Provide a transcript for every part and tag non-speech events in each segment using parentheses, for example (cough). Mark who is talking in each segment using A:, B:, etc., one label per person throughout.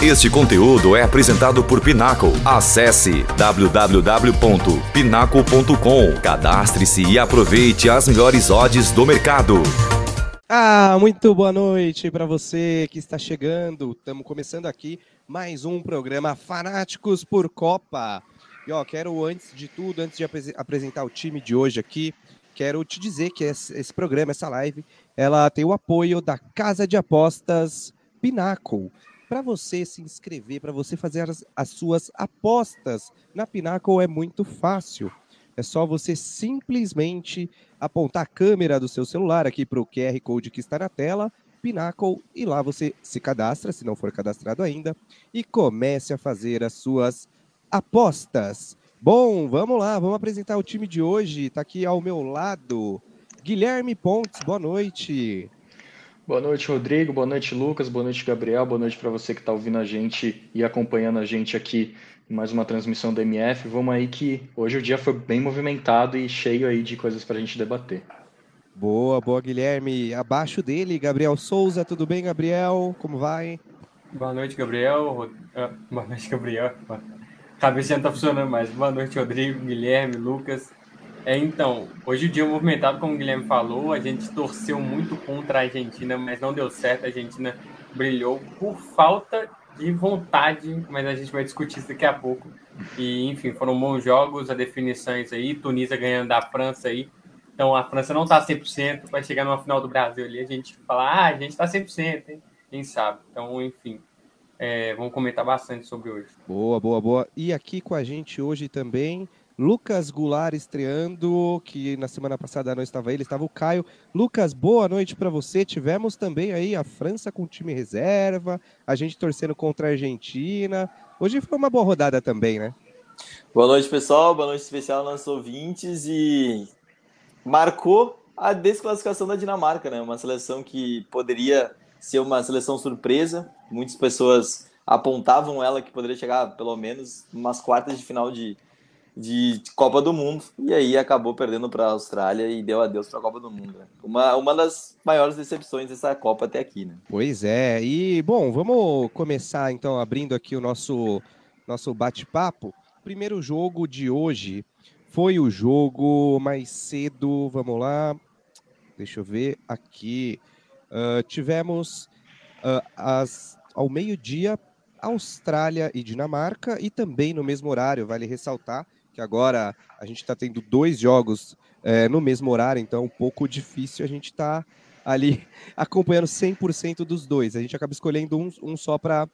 A: Este conteúdo é apresentado por Pinacle. Acesse www.pinacle.com. Cadastre-se e aproveite as melhores odds do mercado.
B: Ah, muito boa noite para você que está chegando. Estamos começando aqui mais um programa Fanáticos por Copa. E ó, quero antes de tudo, antes de apres apresentar o time de hoje aqui, quero te dizer que esse, esse, programa, essa live, ela tem o apoio da Casa de Apostas Pinnacle. Para você se inscrever, para você fazer as, as suas apostas na Pinnacle é muito fácil. É só você simplesmente apontar a câmera do seu celular aqui para o QR Code que está na tela, Pinnacle, e lá você se cadastra, se não for cadastrado ainda, e comece a fazer as suas apostas. Bom, vamos lá, vamos apresentar o time de hoje. Está aqui ao meu lado, Guilherme Pontes, boa noite.
C: Boa noite, Rodrigo. Boa noite, Lucas. Boa noite, Gabriel. Boa noite para você que está ouvindo a gente e acompanhando a gente aqui em mais uma transmissão do MF. Vamos aí que hoje o dia foi bem movimentado e cheio aí de coisas para a gente debater.
B: Boa, boa, Guilherme. Abaixo dele, Gabriel Souza. Tudo bem, Gabriel? Como vai?
D: Boa noite, Gabriel. Ah, boa noite, Gabriel. Cabeça não tá funcionando mais. Boa noite, Rodrigo, Guilherme, Lucas. É, então, hoje o dia movimentado, como o Guilherme falou, a gente torceu muito contra a Argentina, mas não deu certo. A Argentina brilhou por falta de vontade, mas a gente vai discutir isso daqui a pouco. E, enfim, foram bons jogos, a definições aí, Tunísia ganhando da França aí. Então, a França não tá 100%, vai chegar numa final do Brasil ali, a gente fala, ah, a gente tá 100%, hein? Quem sabe? Então, enfim, é, vamos comentar bastante sobre hoje.
B: Boa, boa, boa. E aqui com a gente hoje também Lucas Goulart estreando, que na semana passada não estava ele, estava o Caio. Lucas, boa noite para você. Tivemos também aí a França com time reserva, a gente torcendo contra a Argentina. Hoje foi uma boa rodada também, né?
E: Boa noite, pessoal. Boa noite especial aos ouvintes e marcou a desclassificação da Dinamarca, né? Uma seleção que poderia ser uma seleção surpresa. Muitas pessoas apontavam ela que poderia chegar pelo menos umas quartas de final de de Copa do Mundo e aí acabou perdendo para a Austrália e deu adeus para a Copa do Mundo. Né? Uma, uma das maiores decepções dessa Copa até aqui, né?
B: Pois é. E bom, vamos começar então abrindo aqui o nosso nosso bate-papo. Primeiro jogo de hoje foi o jogo mais cedo. Vamos lá. Deixa eu ver aqui. Uh, tivemos uh, as, ao meio-dia Austrália e Dinamarca e também no mesmo horário, vale ressaltar que agora a gente está tendo dois jogos é, no mesmo horário, então é um pouco difícil a gente estar tá ali (laughs) acompanhando 100% dos dois. A gente acaba escolhendo um, um só para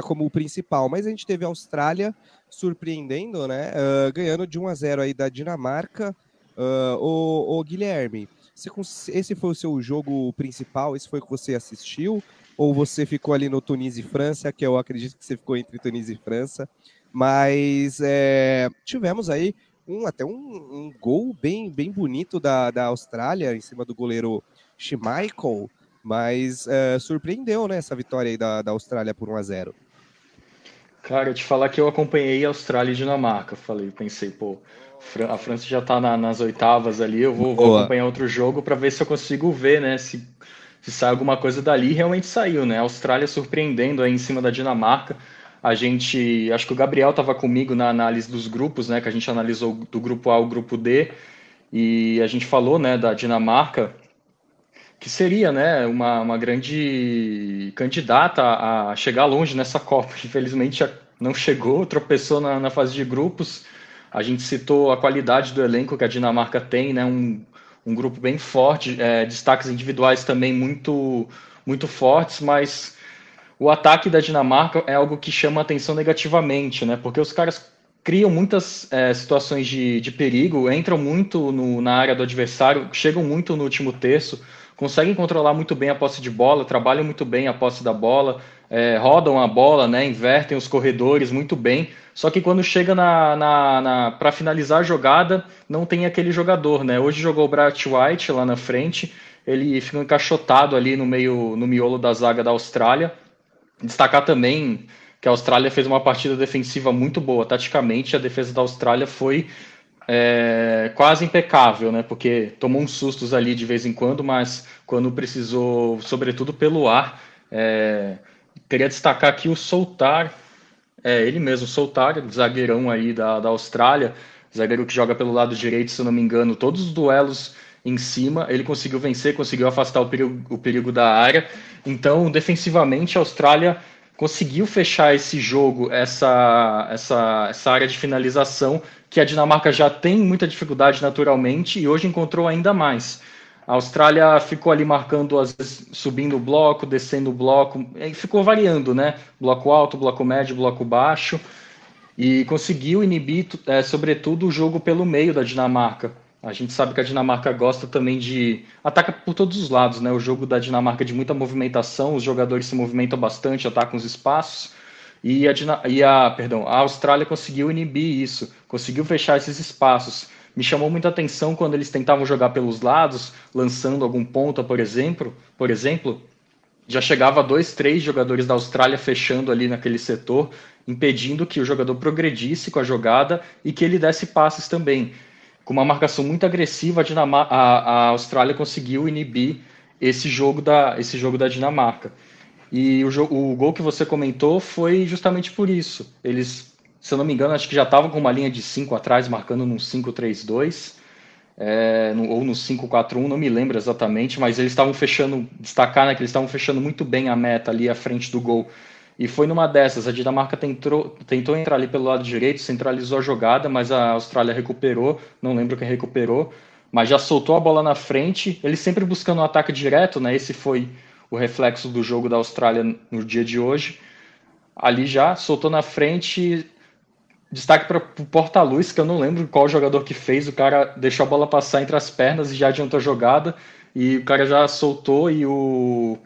B: como o principal, mas a gente teve a Austrália surpreendendo, né? Uh, ganhando de 1 a 0 aí da Dinamarca. Uh, o, o Guilherme, esse foi o seu jogo principal? Esse foi o que você assistiu? Ou você ficou ali no Tunísia e França, que eu acredito que você ficou entre Tunísia e França? Mas é, tivemos aí um, até um, um, gol bem, bem bonito da, da Austrália em cima do goleiro Schmeichel, mas é, surpreendeu né, essa vitória aí da, da Austrália por 1 a 0
C: Cara, te falar que eu acompanhei a Austrália e Dinamarca. Falei, pensei, pô, a França já tá na, nas oitavas ali, eu vou, vou acompanhar outro jogo para ver se eu consigo ver, né, se, se sai alguma coisa dali. Realmente saiu, né? A Austrália surpreendendo aí em cima da Dinamarca a gente, acho que o Gabriel estava comigo na análise dos grupos, né, que a gente analisou do grupo A ao grupo D, e a gente falou, né, da Dinamarca, que seria, né, uma, uma grande candidata a chegar longe nessa Copa. (laughs) Infelizmente não chegou, tropeçou na, na fase de grupos. A gente citou a qualidade do elenco que a Dinamarca tem, né, um, um grupo bem forte, é, destaques individuais também muito, muito fortes, mas o ataque da Dinamarca é algo que chama atenção negativamente, né? Porque os caras criam muitas é, situações de, de perigo, entram muito no, na área do adversário, chegam muito no último terço, conseguem controlar muito bem a posse de bola, trabalham muito bem a posse da bola, é, rodam a bola, né, invertem os corredores muito bem. Só que quando chega na, na, na para finalizar a jogada, não tem aquele jogador, né? Hoje jogou o Bright White lá na frente, ele fica encaixotado ali no meio no miolo da zaga da Austrália Destacar também que a Austrália fez uma partida defensiva muito boa. Taticamente, a defesa da Austrália foi é, quase impecável, né? Porque tomou uns sustos ali de vez em quando, mas quando precisou, sobretudo pelo ar, é, queria destacar aqui o Soltar, é ele mesmo, Soltar, zagueirão aí da, da Austrália, zagueiro que joga pelo lado direito, se não me engano, todos os duelos em cima, ele conseguiu vencer, conseguiu afastar o perigo, o perigo da área. Então, defensivamente, a Austrália conseguiu fechar esse jogo, essa, essa, essa área de finalização, que a Dinamarca já tem muita dificuldade naturalmente e hoje encontrou ainda mais. A Austrália ficou ali marcando, às vezes, subindo o bloco, descendo o bloco, ficou variando, né? Bloco alto, bloco médio, bloco baixo, e conseguiu inibir, é, sobretudo, o jogo pelo meio da Dinamarca. A gente sabe que a Dinamarca gosta também de. ataca por todos os lados, né? O jogo da Dinamarca é de muita movimentação, os jogadores se movimentam bastante, atacam os espaços. E a, e a, perdão, a Austrália conseguiu inibir isso, conseguiu fechar esses espaços. Me chamou muita atenção quando eles tentavam jogar pelos lados, lançando algum ponta, por exemplo, por exemplo, já chegava dois, três jogadores da Austrália fechando ali naquele setor, impedindo que o jogador progredisse com a jogada e que ele desse passes também. Com uma marcação muito agressiva, a, a, a Austrália conseguiu inibir esse jogo da, esse jogo da Dinamarca. E o, o gol que você comentou foi justamente por isso. Eles, se eu não me engano, acho que já estavam com uma linha de 5 atrás, marcando num 5-3-2, é, ou no 5-4-1, não me lembro exatamente, mas eles estavam fechando, destacar né, que eles estavam fechando muito bem a meta ali à frente do gol. E foi numa dessas, a Dinamarca tentou, tentou entrar ali pelo lado direito, centralizou a jogada, mas a Austrália recuperou, não lembro quem recuperou, mas já soltou a bola na frente, eles sempre buscando um ataque direto, né? Esse foi o reflexo do jogo da Austrália no dia de hoje. Ali já soltou na frente. Destaque para o Porta-Luz, que eu não lembro qual jogador que fez. O cara deixou a bola passar entre as pernas e já adiantou a jogada. E o cara já soltou e o.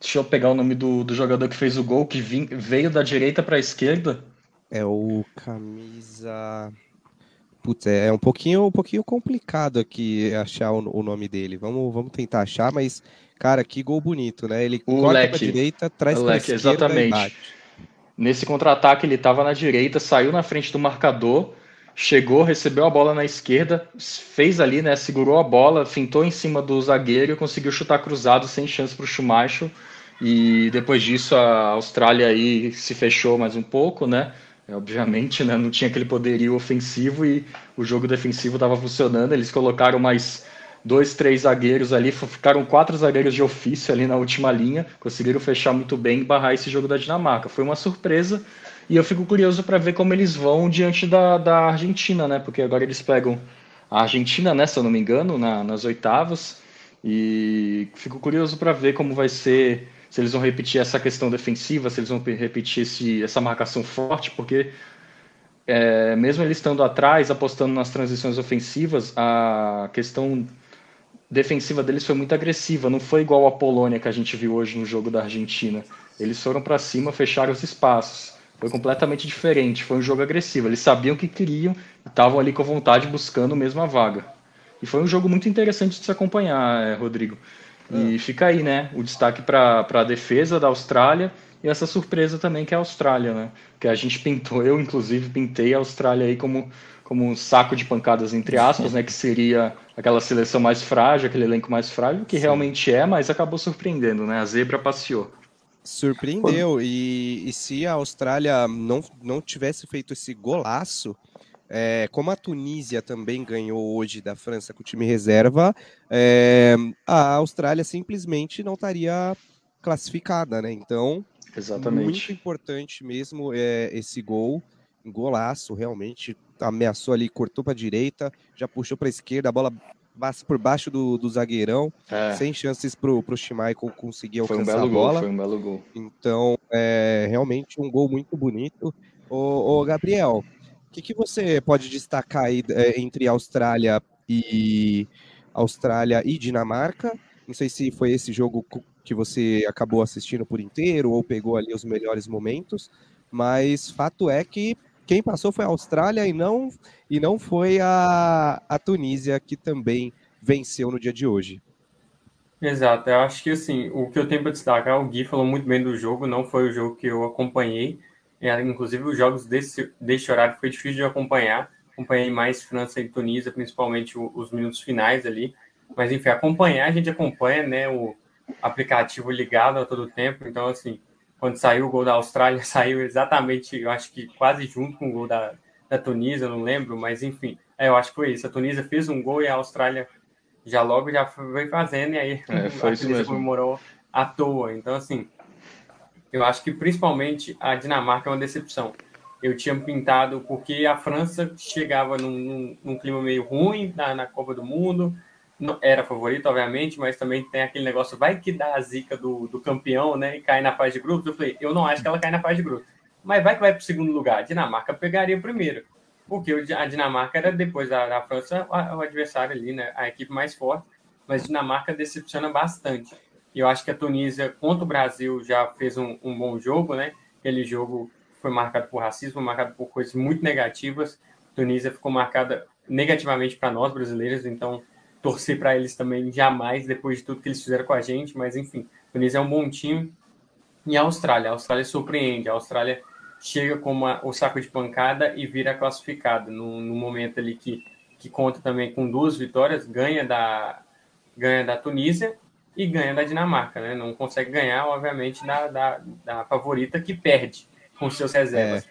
C: Deixa eu pegar o nome do, do jogador que fez o gol, que vim, veio da direita para a esquerda.
B: É o camisa. Putz, é, é um pouquinho, um pouquinho complicado aqui achar o, o, nome dele. Vamos, vamos tentar achar, mas Cara, que gol bonito, né? Ele
C: o
B: corta
C: leque.
B: pra direita, traz
C: o
B: pra
C: leque,
B: esquerda
C: exatamente. Nesse contra-ataque ele estava na direita, saiu na frente do marcador, chegou, recebeu a bola na esquerda, fez ali, né? Segurou a bola, fintou em cima do zagueiro e conseguiu chutar cruzado sem chance para o Schumacher. E depois disso a Austrália aí se fechou mais um pouco, né? Obviamente, né? Não tinha aquele poderio ofensivo e o jogo defensivo estava funcionando. Eles colocaram mais dois, três zagueiros ali, ficaram quatro zagueiros de ofício ali na última linha, conseguiram fechar muito bem e barrar esse jogo da Dinamarca. Foi uma surpresa e eu fico curioso para ver como eles vão diante da, da Argentina, né? Porque agora eles pegam a Argentina, né? Se eu não me engano, na, nas oitavas. E fico curioso para ver como vai ser, se eles vão repetir essa questão defensiva, se eles vão repetir esse, essa marcação forte, porque é, mesmo eles estando atrás, apostando nas transições ofensivas, a questão defensiva deles foi muito agressiva, não foi igual a Polônia que a gente viu hoje no jogo da Argentina. Eles foram para cima, fecharam os espaços. Foi completamente diferente, foi um jogo agressivo. Eles sabiam o que queriam e estavam ali com vontade buscando mesmo a vaga. E foi um jogo muito interessante de se acompanhar, eh, Rodrigo. E é. fica aí, né, o destaque para a defesa da Austrália e essa surpresa também que é a Austrália, né? Que a gente pintou, eu inclusive pintei a Austrália aí como como um saco de pancadas, entre aspas, né, que seria aquela seleção mais frágil, aquele elenco mais frágil, que Sim. realmente é, mas acabou surpreendendo, né? A zebra passeou.
B: Surpreendeu, e, e se a Austrália não, não tivesse feito esse golaço, é, como a Tunísia também ganhou hoje da França com o time reserva, é, a Austrália simplesmente não estaria classificada, né? Então,
C: Exatamente.
B: muito importante mesmo é, esse gol, um golaço, realmente ameaçou ali, cortou para a direita, já puxou para a esquerda, a bola passa por baixo do, do zagueirão, é. sem chances para o Schmeichel conseguir alcançar
C: um
B: a bola.
C: Gol, foi um belo gol.
B: Então, é realmente um gol muito bonito. Ô, ô Gabriel, o que, que você pode destacar aí é, entre Austrália e Austrália e Dinamarca? Não sei se foi esse jogo que você acabou assistindo por inteiro ou pegou ali os melhores momentos, mas fato é que quem passou foi a Austrália e não, e não foi a, a Tunísia, que também venceu no dia de hoje.
D: Exato, eu acho que assim, o que eu tenho para destacar, o Gui falou muito bem do jogo, não foi o jogo que eu acompanhei, inclusive os jogos desse, desse horário foi difícil de acompanhar, acompanhei mais França e Tunísia, principalmente os minutos finais ali, mas enfim, acompanhar, a gente acompanha, né, o aplicativo ligado a todo tempo, então assim, quando saiu o gol da Austrália, (laughs) saiu exatamente, eu acho que quase junto com o gol da, da Tunísia, não lembro, mas enfim, é, eu acho que foi isso. A Tunísia fez um gol e a Austrália já logo já foi fazendo, e aí
C: é, foi (laughs) a Tunísia
D: comemorou à toa. Então, assim, eu acho que principalmente a Dinamarca é uma decepção. Eu tinha pintado porque a França chegava num, num, num clima meio ruim na, na Copa do Mundo, era favorito, obviamente, mas também tem aquele negócio, vai que dá a zica do, do campeão, né? E cai na fase de grupos. Eu falei, eu não acho que ela cai na fase de grupos. Mas vai que vai para o segundo lugar. A Dinamarca pegaria o primeiro. Porque a Dinamarca era, depois da, da França, o adversário ali, né? A equipe mais forte. Mas a Dinamarca decepciona bastante. E eu acho que a Tunísia, contra o Brasil, já fez um, um bom jogo, né? Aquele jogo foi marcado por racismo, marcado por coisas muito negativas. A Tunísia ficou marcada negativamente para nós brasileiros, então torcer para eles também jamais, depois de tudo que eles fizeram com a gente, mas enfim, a Tunísia é um bom time. E a Austrália, a Austrália surpreende, a Austrália chega como o saco de pancada e vira classificada no, no, momento ali que, que conta também com duas vitórias, ganha da, ganha da Tunísia e ganha da Dinamarca, né? Não consegue ganhar, obviamente, da, da, da favorita que perde com seus reservas. É.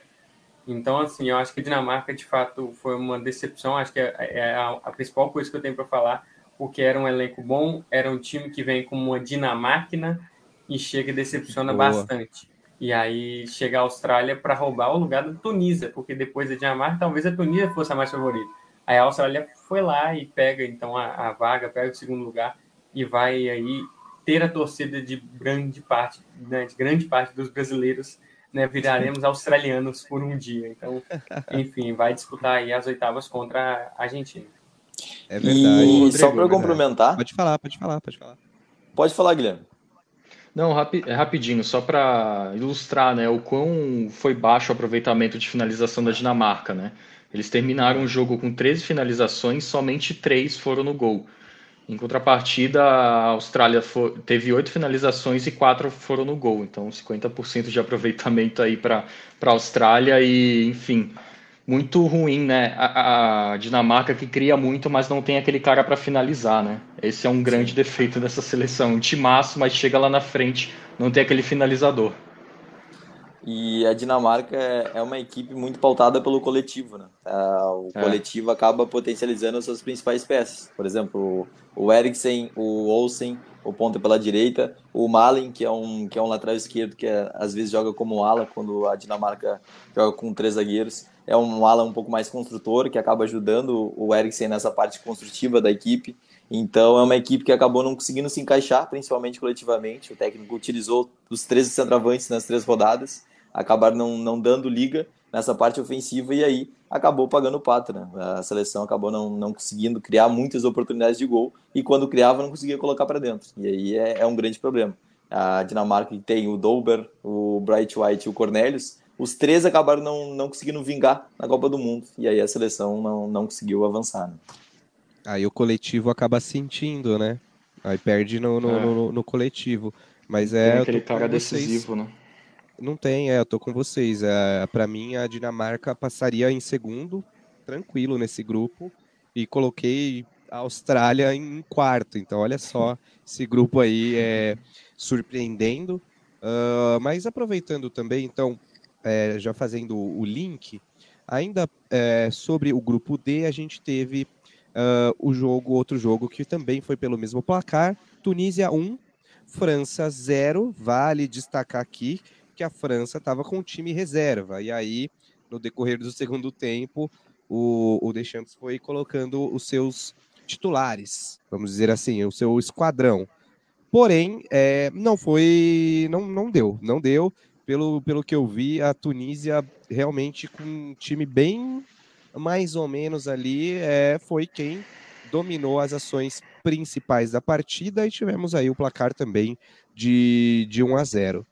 D: Então, assim, eu acho que a Dinamarca, de fato, foi uma decepção. Acho que é, é a, a, principal coisa que eu tenho para falar, porque era um elenco bom, era um time que vem como uma dinamáquina e chega e decepciona Boa. bastante. E aí chega a Austrália para roubar o lugar da Tunísia, porque depois da Dinamarca, talvez a Tunísia fosse a mais favorita. Aí a Austrália foi lá e pega, então, a, a vaga, pega o segundo lugar e vai aí ter a torcida de grande parte, né, de grande parte dos brasileiros né, viraremos australianos por um dia. Então, (laughs) enfim, vai disputar aí as oitavas contra a Argentina.
E: É verdade. E Rodrigo, só para eu complementar.
B: Pode falar, pode falar, pode falar.
E: Pode falar, Guilherme.
C: Não, rapi é rapidinho, só para ilustrar né, o quão foi baixo o aproveitamento de finalização da Dinamarca. Né? Eles terminaram o jogo com 13 finalizações, somente 3 foram no gol. Em contrapartida, a Austrália for, teve oito finalizações e quatro foram no gol. Então, 50% de aproveitamento aí para a Austrália e, enfim, muito ruim, né? A, a, Dinamarca que cria muito, mas não tem aquele cara para finalizar, né? Esse é um grande defeito dessa seleção. Um timaço, mas chega lá na frente, não tem aquele finalizador.
E: E a Dinamarca é, é uma equipe muito pautada pelo coletivo, né? O é. coletivo acaba potencializando as suas principais peças. Por exemplo, o Eriksen, o Olsen, o ponta pela direita, o Malin, que é um que é um lateral esquerdo que é, às vezes joga como ala quando a Dinamarca joga com três zagueiros. É um ala um pouco mais construtor que acaba ajudando o Eriksen nessa parte construtiva da equipe. Então é uma equipe que acabou não conseguindo se encaixar, principalmente coletivamente. O técnico utilizou os três centroavantes nas três rodadas acabaram não, não dando liga nessa parte ofensiva e aí acabou pagando o pato, né? A seleção acabou não, não conseguindo criar muitas oportunidades de gol e quando criava não conseguia colocar para dentro. E aí é, é, um grande problema. A Dinamarca tem o Dober, o Bright White e o Cornelius, os três acabaram não, não conseguindo vingar na Copa do Mundo e aí a seleção não, não conseguiu avançar. Né?
B: Aí o coletivo acaba sentindo, né? Aí perde no, no, é. no, no coletivo. Mas é.
C: aquele cara decisivo, né?
B: Não tem, é, eu tô com vocês. É, para mim, a Dinamarca passaria em segundo, tranquilo nesse grupo, e coloquei a Austrália em quarto. Então, olha só, esse grupo aí é surpreendendo. Uh, mas aproveitando também, então, é, já fazendo o link, ainda é, sobre o grupo D, a gente teve uh, o jogo, outro jogo que também foi pelo mesmo placar: Tunísia 1, França 0. Vale destacar aqui que a França estava com o time reserva. E aí, no decorrer do (laughs) segundo tempo, o, o Deschamps foi colocando os seus titulares, vamos dizer assim, o seu esquadrão. Porém, é, não foi, não, não deu, não deu. Pelo, pelo que eu vi, a Tunísia realmente com um time bem mais ou menos ali, é, foi quem dominou as ações principais da partida e tivemos aí o placar também de, de 1 a 0.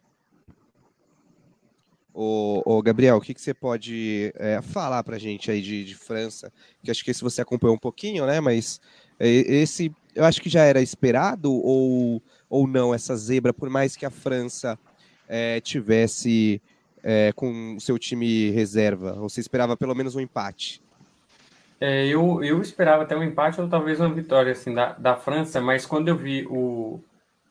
B: O, Gabriel, o que, que você pode é, falar para a gente aí de, de, França? Que acho que esse você acompanhou um pouquinho, né? Mas é, esse eu acho que já era esperado ou, ou não essa zebra, por mais que a França é, tivesse é, com o seu time reserva? Ou você esperava pelo menos um empate?
D: É, eu, eu esperava até um empate ou talvez uma vitória assim, da, da França, mas quando eu vi o,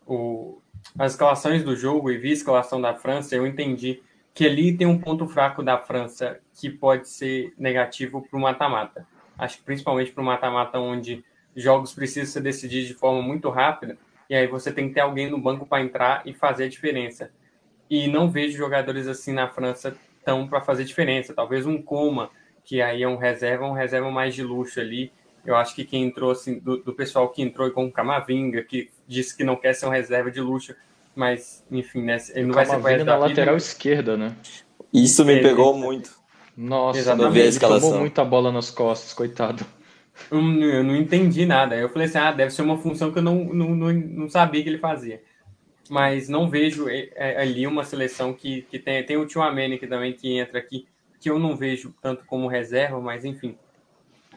D: o, as escalações do jogo e vi a escalação da França, eu entendi que ali tem um ponto fraco da França que pode ser negativo para o mata-mata. Acho que principalmente para o mata-mata, onde jogos precisam ser decididos de forma muito rápida, e aí você tem que ter alguém no banco para entrar e fazer a diferença. E não vejo jogadores assim na França tão para fazer diferença. Talvez um Coma, que aí é um reserva, um reserva mais de luxo ali. Eu acho que quem entrou, assim, do, do pessoal que entrou com o Camavinga, que disse que não quer ser um reserva de luxo, mas, enfim, né, ele não vai ser
C: Camavinga na lateral esquerda, né?
E: Isso me pegou muito.
C: Nossa,
D: Exatamente.
C: ele tomou muita bola nas costas, coitado.
D: Eu, eu não entendi nada. Eu falei assim, ah, deve ser uma função que eu não, não, não, não sabia que ele fazia. Mas não vejo é, é, ali uma seleção que, que tem, tem o Tio Amene que também que entra aqui, que eu não vejo tanto como reserva, mas enfim,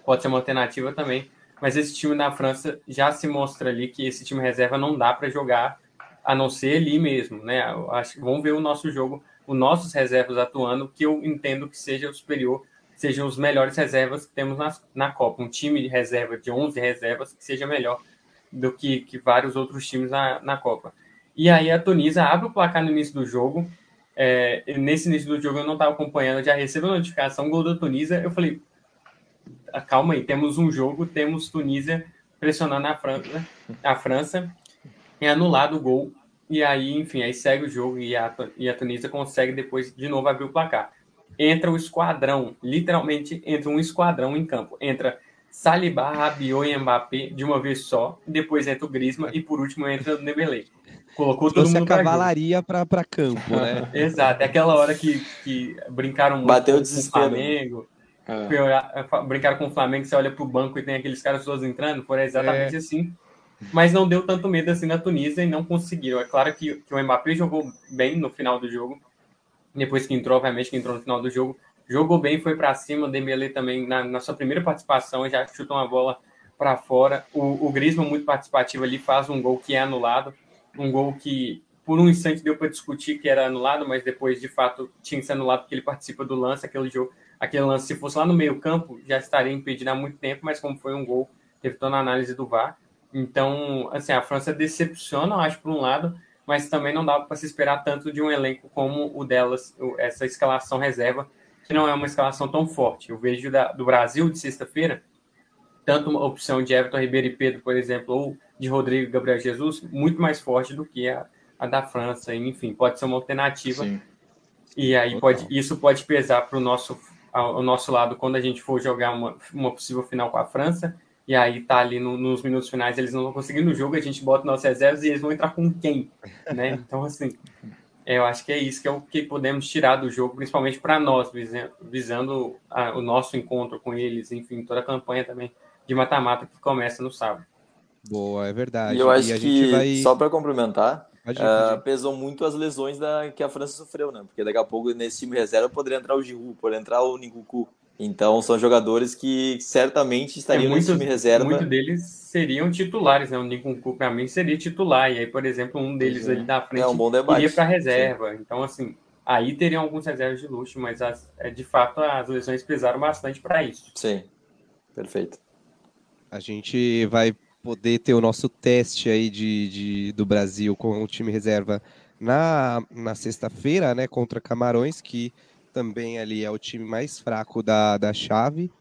D: pode ser uma alternativa também. Mas esse time da França já se mostra ali que esse time reserva não dá para jogar a não ser ali mesmo, né? Acho vamos ver o nosso jogo, os nossos reservas atuando, que eu entendo que seja o superior sejam os melhores reservas que temos na, na Copa. Um time de reserva de 11 reservas que seja melhor do que, que vários outros times na, na Copa. E aí a Tunisa abre o placar no início do jogo. É, nesse início do jogo eu não estava acompanhando, já recebo a notificação, gol da Tunisa. Eu falei, ah, calma aí, temos um jogo, temos Tunísia pressionando a França, a França é anulado o gol. E aí, enfim, aí segue o jogo e a, e a Tunísia consegue depois de novo abrir o placar entra o esquadrão, literalmente entra um esquadrão em campo. Entra Saliba, Rabiot e Mbappé de uma vez só, depois entra o Griezmann e por último entra o Dembélé. Colocou todo mundo
B: a cavalaria para campo, né? (laughs)
D: Exato, é aquela hora que, que brincaram muito
E: Bateu
D: com
E: o desespero.
D: o Flamengo. É. Brincaram com o Flamengo, você olha pro banco e tem aqueles caras todos entrando, foi exatamente é. assim. Mas não deu tanto medo assim na Tunísia e não conseguiram. É claro que, que o Mbappé jogou bem no final do jogo, depois que entrou, obviamente, que entrou no final do jogo, jogou bem, foi para cima. O Dembélé também, na, na, sua primeira participação, já chutou uma bola para fora. O, o Griezmann, muito participativo ali, faz um gol que é anulado. Um gol que, por um instante, deu para discutir que era anulado, mas depois, de fato, tinha que ser anulado porque ele participa do lance. Aquele jogo, aquele lance, se fosse lá no meio-campo, já estaria impedido há muito tempo, mas como foi um gol, teve toda a análise do VAR. Então, assim, a França decepciona, eu acho, por um lado, mas também não dava para se esperar tanto de um elenco como o delas, essa escalação reserva, que não é uma escalação tão forte. Eu vejo da, do Brasil de sexta-feira, tanto uma opção de Everton Ribeiro e Pedro, por exemplo, ou de Rodrigo e Gabriel Jesus, muito mais forte do que a, a da França. Enfim, pode ser uma alternativa. Sim. E aí pode, isso pode pesar para o nosso, ao nosso lado quando a gente for jogar uma, uma possível final com a França e aí tá ali no, nos minutos finais, eles não vão conseguir no jogo, a gente bota nossos reservas e eles vão entrar com quem, né? (laughs) Então, assim, eu acho que é isso que é o que podemos tirar do jogo, principalmente para nós, visando a, o nosso encontro com eles, enfim, toda a campanha também de mata-mata que começa no sábado.
B: Boa, é verdade.
E: E eu acho e que, vai... só para complementar, uh, pesou muito as lesões da, que a França sofreu, né? Porque daqui a pouco nesse time reserva poderia entrar o Giroud, poderia entrar o Nkunku. Então são jogadores que certamente estariam é, muitos, no time reserva.
D: Muitos deles seriam titulares, né? O Nkunku para mim seria titular e aí, por exemplo, um deles ali da frente
E: é um bom debate.
D: iria para reserva. Sim. Então assim, aí teriam alguns reservas de luxo, mas as, é, de fato as lesões pesaram bastante para isso.
E: Sim, perfeito.
B: A gente vai poder ter o nosso teste aí de, de do Brasil com o time reserva na, na sexta-feira, né, contra Camarões, que também ali é o time mais fraco da, da chave,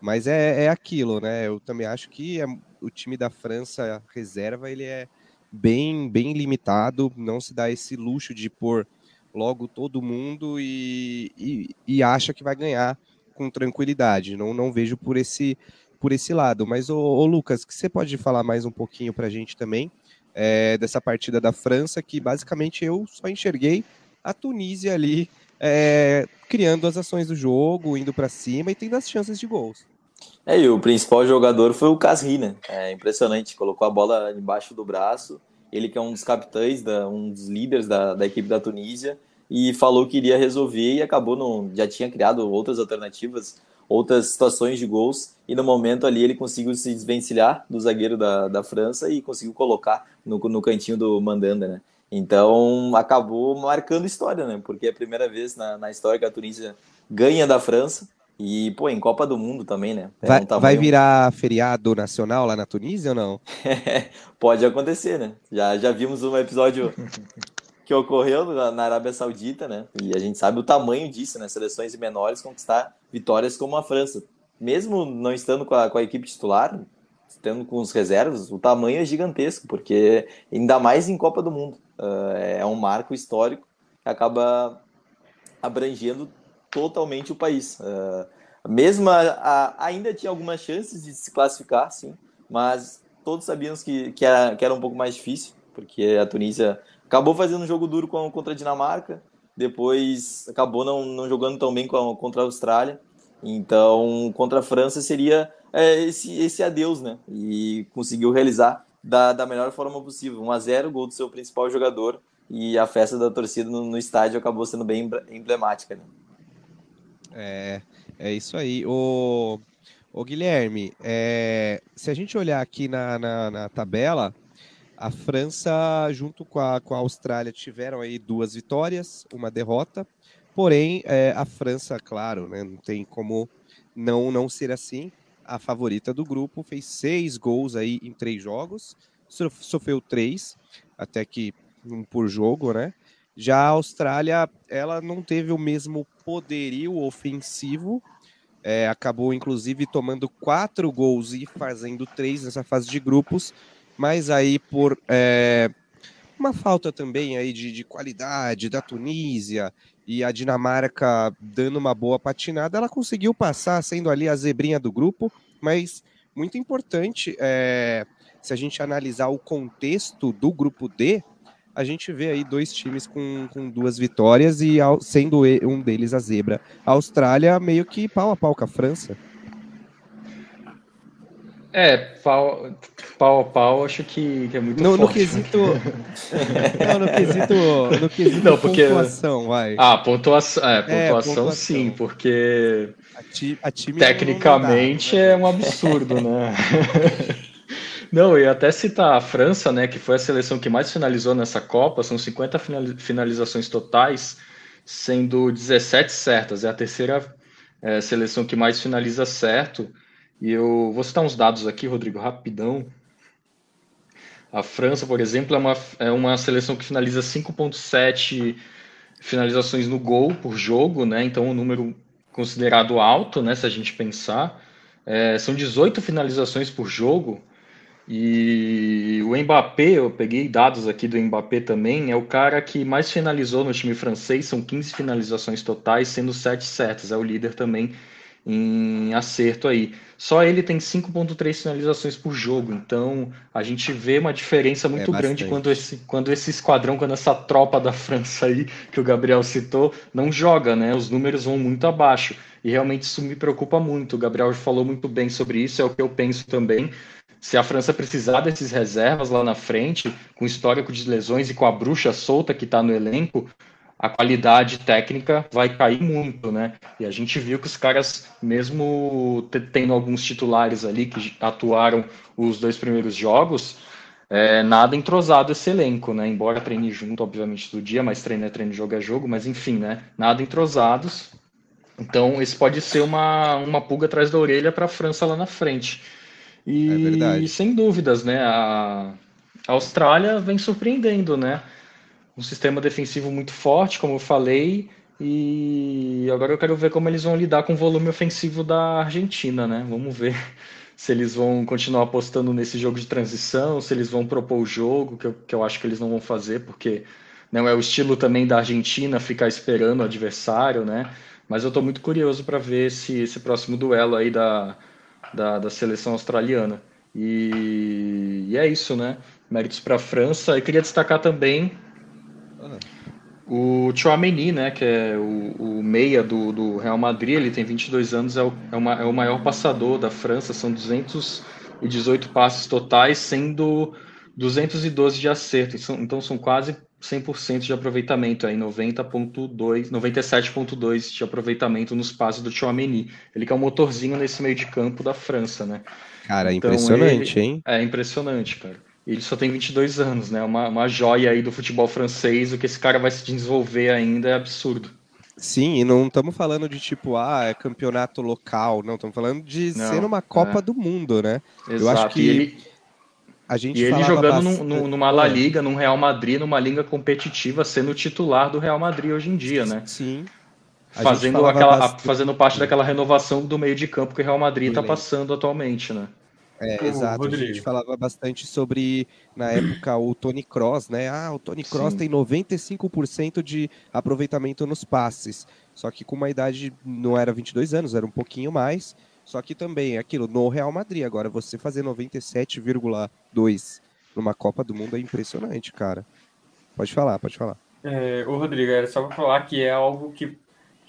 B: mas é, é aquilo, né? Eu também acho que é, o time da França reserva ele é bem, bem limitado, não se dá esse luxo de pôr logo todo mundo e, e, e acha que vai ganhar com tranquilidade. Não, não vejo por esse por esse lado. Mas, ô, ô Lucas, que você pode falar mais um pouquinho para a gente também é, dessa partida da França, que basicamente eu só enxerguei a Tunísia ali é, criando as ações do jogo, indo para cima e tendo as chances de gols.
E: É, e o principal jogador foi o Casri, né? É impressionante, colocou a bola embaixo do braço. Ele que é um dos capitães, da, um dos líderes da, da equipe da Tunísia, e falou que iria resolver e acabou não já tinha criado outras alternativas, outras situações de gols e no momento ali ele conseguiu se desvencilhar do zagueiro da, da França e conseguiu colocar no, no cantinho do Mandanda, né? Então acabou marcando história, né? Porque é a primeira vez na, na história que a Tunísia ganha da França E, pô, em Copa do Mundo também, né?
B: É vai, um tamanho... vai, virar feriado nacional lá na Tunísia ou não? (laughs)
E: Pode acontecer, né? Já, já vimos um episódio (laughs) que ocorreu na Arábia Saudita, né? E a gente sabe o tamanho disso, né? Seleções menores conquistar vitórias como a França. Mesmo não estando com a, com a equipe titular, estando com os reservas, o tamanho é gigantesco, porque ainda mais em Copa do Mundo. Uh, é um marco histórico que acaba abrangendo totalmente o país. Uh, mesmo a, a, ainda tinha algumas chances de se classificar, sim, mas todos sabíamos que, que, era, que era um pouco mais difícil, porque a Tunísia acabou fazendo um jogo duro contra a Dinamarca, depois acabou não, não jogando tão bem contra a Austrália. Então, contra a França seria é, esse, esse adeus, né? E conseguiu realizar da, da melhor forma possível. 1 a 0 gol do seu principal jogador e a festa da torcida no, no estádio acabou sendo bem emblemática. Né?
B: É, é isso aí. O, o Guilherme, é, se a gente olhar aqui na, na, na, tabela, a França junto com a, com a Austrália tiveram aí duas vitórias, uma derrota. Porém, é, a França, claro, né, não tem como não não ser assim. A favorita do grupo fez seis gols aí em três jogos, sofreu três, até que um por jogo, né? Já a Austrália, ela não teve o mesmo poderio ofensivo, é, acabou inclusive tomando quatro gols e fazendo três nessa fase de grupos, mas aí por é, uma falta também aí de, de qualidade da Tunísia e a Dinamarca dando uma boa patinada, ela conseguiu passar, sendo ali a zebrinha do grupo, mas muito importante é, se a gente analisar o contexto do grupo D, a gente vê aí dois times com, com duas vitórias e sendo um deles a zebra. A Austrália meio que pau a pau com a França.
C: É, pau, pau a pau, acho que, que é muito
B: no,
C: forte.
B: No quesito... (laughs) não, no quesito, no quesito não, porque... pontuação, vai.
C: Ah, pontuação, é, pontuação, é, pontuação. sim, porque a ti, a tecnicamente dá, né? é um absurdo, né? (laughs) Não, e até citar a França, né, que foi a seleção que mais finalizou nessa Copa, são 50 finalizações totais, sendo 17 certas. É a terceira é, seleção que mais finaliza certo. E eu vou citar uns dados aqui, Rodrigo, rapidão. A França, por exemplo, é uma, é uma seleção que finaliza 5,7 finalizações no gol por jogo, né? Então, um número considerado alto, né? Se a gente pensar. É, são 18 finalizações por jogo, e o Mbappé, eu peguei dados aqui do Mbappé também, é o cara que mais finalizou no time francês, são 15 finalizações totais, sendo 7 certas, é o líder também em acerto aí. Só ele tem 5.3 finalizações por jogo, então a gente vê uma diferença é muito é grande quando esse, quando esse esquadrão, quando essa tropa da França aí, que o Gabriel citou, não joga, né? Os números vão muito abaixo. E realmente isso me preocupa muito. O Gabriel falou muito bem sobre isso, é o que eu penso também se a França precisar desses reservas lá na frente, com histórico de lesões e com a bruxa solta que está no elenco, a qualidade técnica vai cair muito, né? E a gente viu que os caras, mesmo tendo alguns titulares ali que atuaram os dois primeiros jogos, é, nada entrosado esse elenco, né? Embora treine junto, obviamente, do dia, mas treino é treino, jogo é jogo, mas enfim, né? Nada entrosados. Então, esse pode ser uma, uma pulga atrás da orelha para a França lá na frente. E é sem dúvidas, né? A, a Austrália vem surpreendendo, né? Um sistema defensivo muito forte, como eu falei, e agora eu quero ver como eles vão lidar com o volume ofensivo da Argentina, né? Vamos ver (laughs) se eles vão continuar apostando nesse jogo de transição, se eles vão propor o jogo, que eu, que eu acho que eles não vão fazer, porque não é o estilo também da Argentina ficar esperando o adversário, né? Mas eu estou muito curioso para ver esse, esse próximo duelo aí da, da, da seleção australiana. E, e, é isso, né? Méritos para a França. Eu queria destacar também. O Chouameni, né? Que é o, o meia do, do, Real Madrid. Ele tem 22 anos, é o, é, uma, é o maior passador da França. São 218 passes totais, sendo 212 de acerto. Então são quase 100% de aproveitamento, aí 90.2, 97.2 de aproveitamento nos passes do Chouameni. Ele que é o um motorzinho nesse meio de campo da França, né?
B: Cara, então, impressionante, ele, hein?
C: É impressionante, cara. Ele só tem 22 anos, né? Uma, uma joia aí do futebol francês. O que esse cara vai se desenvolver ainda é absurdo.
B: Sim, e não estamos falando de tipo, ah, é campeonato local, não, estamos falando de
C: Não,
B: ser uma Copa
C: é.
B: do Mundo, né?
C: Exato.
B: Eu acho que
C: e ele,
B: a gente
C: e ele jogando
B: bastante-
C: num- numa La Liga, num Real Madrid, numa liga competitiva, sendo titular do Real Madrid hoje em dia, né?
B: Sim.
C: Fazendo, aquela,
B: bastante-
C: fazendo parte daquela renovação do meio de campo que o Real Madrid está passando atualmente, né?
B: É, exato. A gente
D: Rodrigo.
B: falava bastante sobre, na época, o Tony Cross, né? Ah, o Tony Cross
C: Sim.
B: tem 95% de aproveitamento nos passes. Só que com uma idade, não era 22 anos, era um pouquinho mais. Só que também, aquilo, no Real Madrid. Agora, você fazer 97,2 numa Copa do Mundo é impressionante, cara. Pode falar, pode falar.
D: É, o Rodrigo, era só para falar que é algo que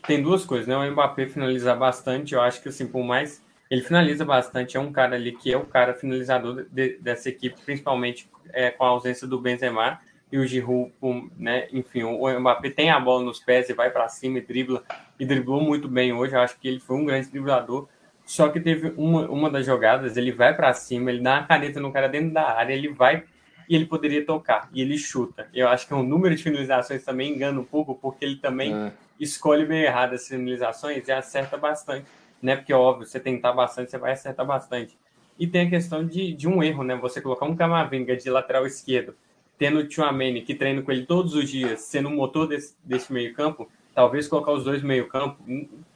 D: tem duas coisas, né? O Mbappé finaliza bastante, eu acho que assim, por mais ele finaliza bastante, é um cara ali que é o cara finalizador de- dessa equipe, principalmente é, com a ausência do Benzema e o Giroud, né? Enfim, o Mbappé tem a bola nos pés e vai para cima e dribla e driblou muito bem hoje. Eu acho que ele foi um grande driblador. Só que teve uma, uma das jogadas, ele vai para cima, ele dá uma caneta no cara dentro da área, ele vai e ele poderia tocar, e ele chuta. Eu acho que o número de finalizações também engana um pouco, porque ele também
C: É.
D: escolhe meio errado as finalizações e acerta bastante, né? Porque, óbvio, você tentar bastante, você vai acertar bastante. E tem a questão de, de um erro, né? Você colocar um Camavinga de lateral esquerdo, tendo o Tchouameni, que treina com ele todos os dias, sendo o motor desse, desse meio campo, talvez colocar os dois meio campo,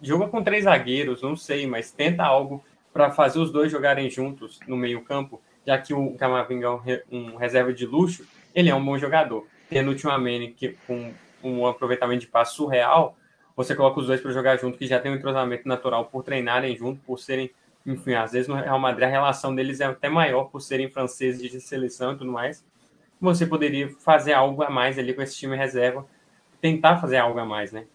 D: joga com três zagueiros, não sei, mas tenta algo para fazer os dois jogarem juntos no meio campo, já que o Camavinga é um, um reserva de luxo, ele é um bom jogador. Tendo o Tchouameni que com um aproveitamento de passe surreal, você coloca os dois para jogar junto, que já tem um entrosamento natural por treinarem junto, por serem, enfim, às vezes no Real Madrid a relação deles é até maior por serem franceses de seleção e tudo mais. Você poderia fazer algo a mais ali com esse time reserva, tentar fazer algo a mais, né?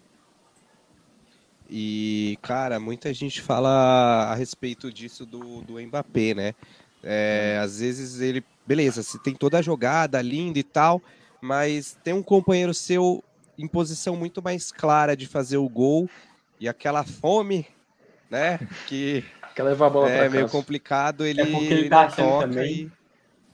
B: E, cara, muita gente fala a respeito disso do, do Mbappé, né? É, às vezes ele, beleza, você tem toda a jogada linda e tal, mas tem um companheiro seu em posição muito mais clara de fazer o gol e aquela fome, né? Que (laughs)
C: Quer levar a bola
B: é
C: para
B: meio
C: casa.
B: complicado, ele,
D: É porque ele tá achando também
B: e-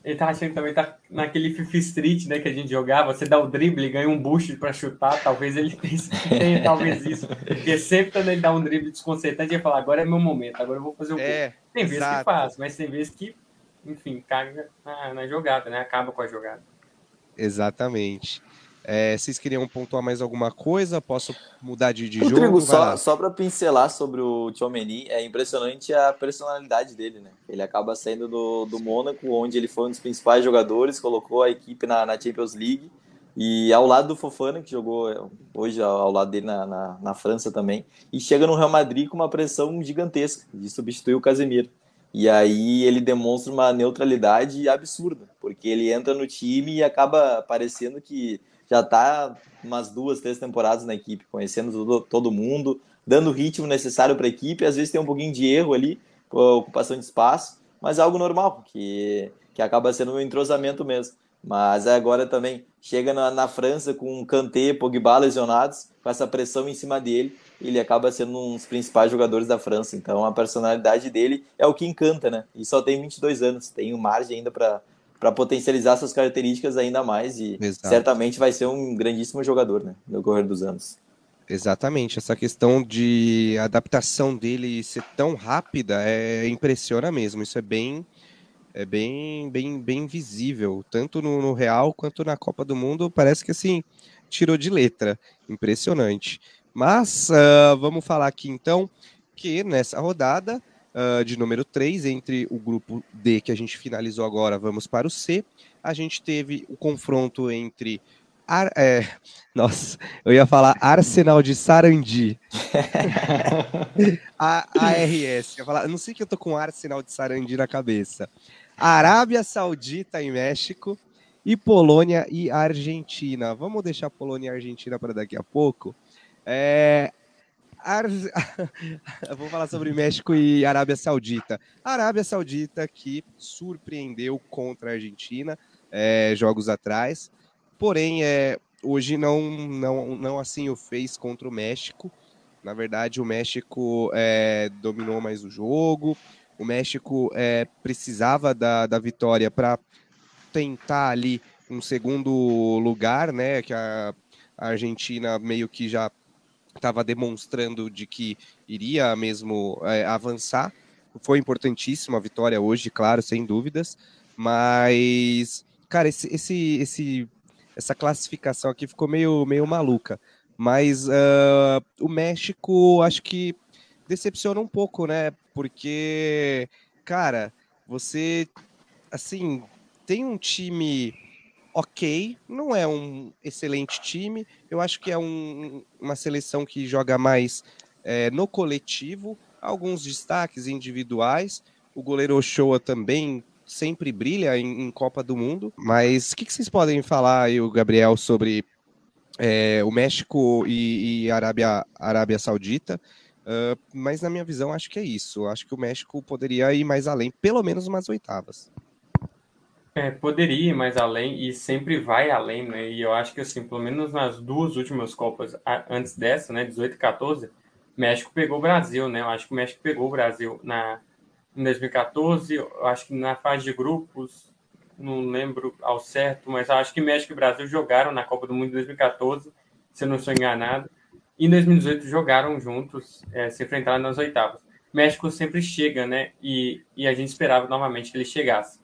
D: Ele tá achando que também tá naquele Fifi Street, né, que a gente jogava, você dá o drible, ganha um boost pra chutar, talvez ele (laughs) tenha talvez isso. Porque sempre quando ele dá um drible desconcertante, ele fala, agora é meu momento, agora eu vou fazer o gol.
B: É,
D: Tem vezes
B: exato.
D: que faz, mas tem vezes que, enfim, caga na, na jogada, né? Acaba com a jogada.
B: exatamente. É, vocês queriam pontuar mais alguma coisa? Posso mudar de, de
E: Rodrigo,
B: jogo? Vai
E: só, só para pincelar sobre o Tchouameni, é impressionante a personalidade dele, né? Ele acaba saindo do, do Mônaco, onde ele foi um dos principais jogadores, colocou a equipe na, na Champions League, e ao lado do Fofana, que jogou hoje ao, ao lado dele na, na, na França também, e chega no Real Madrid com uma pressão gigantesca de substituir o Casemiro. E aí ele demonstra uma neutralidade absurda, porque ele entra no time e acaba parecendo que já tá umas duas, três temporadas na equipe, conhecendo todo, todo mundo, dando o ritmo necessário para a equipe. Às vezes tem um pouquinho de erro ali, ocupação de espaço, mas é algo normal, que, que acaba sendo um entrosamento mesmo. Mas agora também chega na, na França com Kanté, Pogba lesionados, com essa pressão em cima dele, ele acaba sendo um dos principais jogadores da França. Então a personalidade dele é o que encanta, né? E só tem 22 anos, tem margem ainda para para potencializar essas características ainda mais e
B: Exato.
E: certamente vai ser um grandíssimo jogador, né, no correr dos anos.
B: Exatamente, essa questão de adaptação dele ser tão rápida é impressiona mesmo. Isso é bem é bem bem bem visível, tanto no, no Real quanto na Copa do Mundo. Parece que assim tirou de letra, impressionante. Mas ah, vamos falar aqui então que nessa rodada ah, de número 3, entre o grupo D que a gente finalizou agora, vamos para o C, a gente teve o confronto entre Ar- é, (laughs) nossa, eu ia falar Arsenal de Sarandi. (laughs) A ARS. Eu, falar, eu não sei que eu tô com Arsenal de Sarandi na cabeça. Arábia Saudita e México e Polônia e Argentina. Vamos deixar Polônia e Argentina para daqui a pouco. É, Ar... (laughs) vou falar sobre México e Arábia Saudita. A Arábia Saudita que surpreendeu contra a Argentina é, jogos atrás. Porém, é, hoje não, não, não assim o fez contra o México. Na verdade, o México é, dominou mais o jogo. O México é, precisava da, da vitória para tentar ali um segundo lugar, né? Que a, a Argentina meio que já estava demonstrando de que iria mesmo é, avançar. Foi importantíssima a vitória hoje, claro, sem dúvidas. Mas, cara, esse, esse, esse, essa classificação aqui ficou meio, meio maluca. Mas uh, o México, acho que decepciona um pouco, né? Porque, cara, você, assim, tem um time ok, não é um excelente time. Eu acho que é um, uma seleção que joga mais é, no coletivo, alguns destaques individuais. O goleiro Ochoa também sempre brilha em, em Copa do Mundo. Mas o que, que, vocês podem falar aí, Gabriel, sobre é, o México e, e Arábia, Arábia Saudita? Uh, mas na minha visão, acho que é isso. Acho que o México poderia ir mais além, pelo menos umas oitavas.
D: É, poderia ir mais além e sempre vai além, né? E eu acho que, assim, pelo menos nas duas últimas Copas antes dessa, né, 18 e 14, México pegou o Brasil, né? Eu acho que o México pegou o Brasil na, em 2014, eu acho que na fase de grupos, não lembro ao certo, mas acho que México e Brasil jogaram na Copa do Mundo em 2014, se eu não estou enganado. E em 2018 jogaram juntos, é, se enfrentaram nas oitavas. México sempre chega, né? E, e a gente esperava novamente que ele chegasse.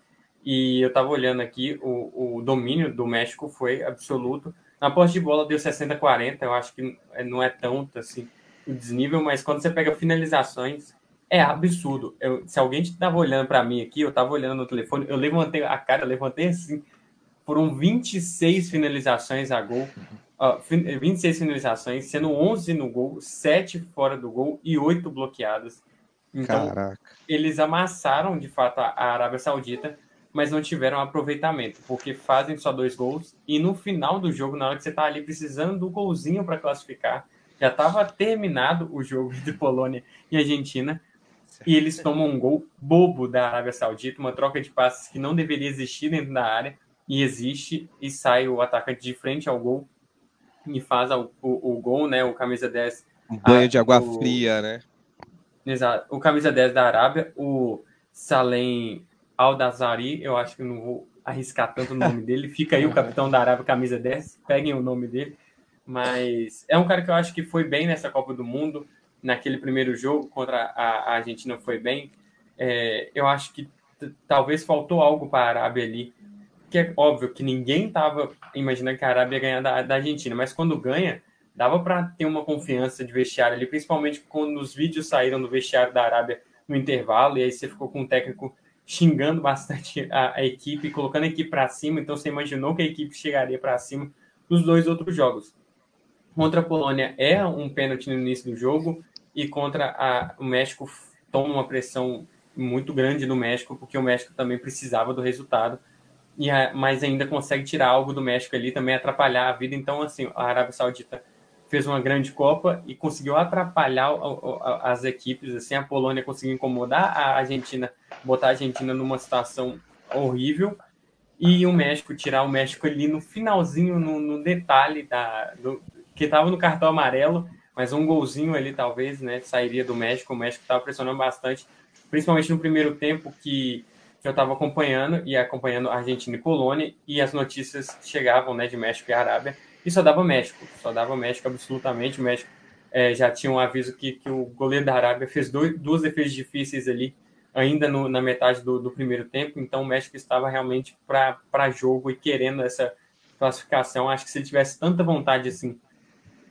D: E eu estava olhando aqui, o, o domínio do México foi absoluto. Na posse de bola deu 60-40, eu acho que não é tanto assim o desnível, mas quando você pega finalizações, é absurdo. Eu, se alguém estava olhando para mim aqui, eu estava olhando no telefone, eu levantei a cara, levantei assim. Foram 26 finalizações a gol, uh, 26 finalizações, sendo 11 no gol, 7 fora do gol e 8 bloqueadas. Então, Caraca. eles amassaram de fato a Arábia Saudita mas não tiveram aproveitamento, porque fazem só dois gols e no final do jogo, na hora que você está ali precisando do golzinho para classificar, já estava terminado o jogo de Polônia e Argentina e eles tomam um gol bobo da Arábia Saudita, uma troca de passes que não deveria existir dentro da área e existe e sai o atacante de frente ao gol e faz o, o, o gol, né? O camisa 10.
B: Um banho a, de água o, fria, né?
D: Exato. O camisa 10 da Arábia, o Salem Aldazari, eu acho que não vou arriscar tanto o nome (laughs) dele. Fica aí o capitão da Arábia, camisa 10, peguem o nome dele. Mas é um cara que eu acho que foi bem nessa Copa do Mundo. Naquele primeiro jogo contra a, Argentina foi bem. É, eu acho que talvez faltou algo para a Arábia ali. Que é óbvio que ninguém estava imaginando que a Arábia ia ganhar da, da Argentina, mas quando ganha, dava para ter uma confiança de vestiário ali, principalmente quando os vídeos saíram do vestiário da Arábia no intervalo, e aí você ficou com um técnico xingando bastante a, a equipe, colocando a equipe para cima. Então você imaginou que a equipe chegaria para cima nos dois outros jogos. Contra a Polônia é um pênalti no início do jogo e contra a, o México toma uma pressão muito grande no México, porque o México também precisava do resultado, e a, mas ainda consegue tirar algo do México ali, também atrapalhar a vida. Então, assim, a Arábia Saudita fez uma grande Copa e conseguiu atrapalhar as equipes. Assim, a Polônia conseguiu incomodar a Argentina, botar a Argentina numa situação horrível e o México tirar o México ali no finalzinho, no, no detalhe da do, que estava no cartão amarelo, mas um golzinho ali talvez, né, sairia do México. O México estava pressionando bastante, principalmente no primeiro tempo que eu estava acompanhando e acompanhando Argentina e Polônia e as notícias chegavam, né, de México e Arábia e só dava México, só dava México absolutamente. O México é, já tinha um aviso que, que o goleiro da Arábia fez dois, duas defesas difíceis ali, ainda no, na metade do, do, primeiro tempo. Então o México estava realmente para jogo e querendo essa classificação. Acho que se ele tivesse tanta vontade assim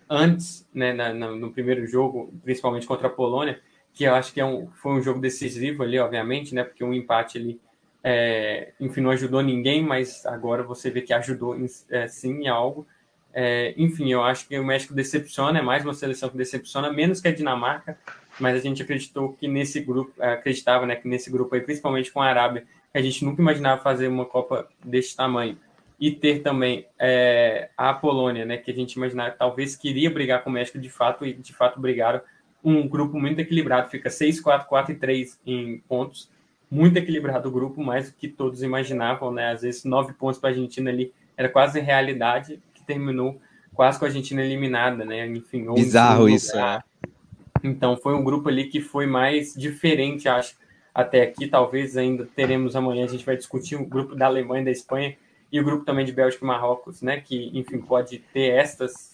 D: antes, né, na, na, no primeiro jogo, principalmente contra a Polônia, que eu acho que é um, foi um jogo decisivo ali, obviamente, né, porque um empate ali, é, enfim, não ajudou ninguém, mas agora você vê que ajudou é, sim em algo. É, enfim, eu acho que o México decepciona, é mais uma seleção que decepciona, menos que a Dinamarca, mas a gente acreditou que nesse grupo, acreditava né, que nesse grupo aí, principalmente com a Arábia, a gente nunca imaginava fazer uma Copa desse tamanho. E ter também é, a Polônia, né, que a gente imaginava talvez queria brigar com o México de fato, e de fato brigaram. Um grupo muito equilibrado, fica 6, 4, 4 e 3 em pontos. Muito equilibrado o grupo, mais do que todos imaginavam, né? Às vezes, nove pontos para a Argentina ali era quase realidade terminou quase com a Argentina eliminada, né? Enfim,
B: bizarro isso. É.
D: Então foi um grupo ali que foi mais diferente, acho, até aqui. Talvez ainda teremos amanhã a gente vai discutir o grupo da Alemanha e da Espanha e o grupo também de Bélgica e Marrocos, né? Que enfim pode ter estas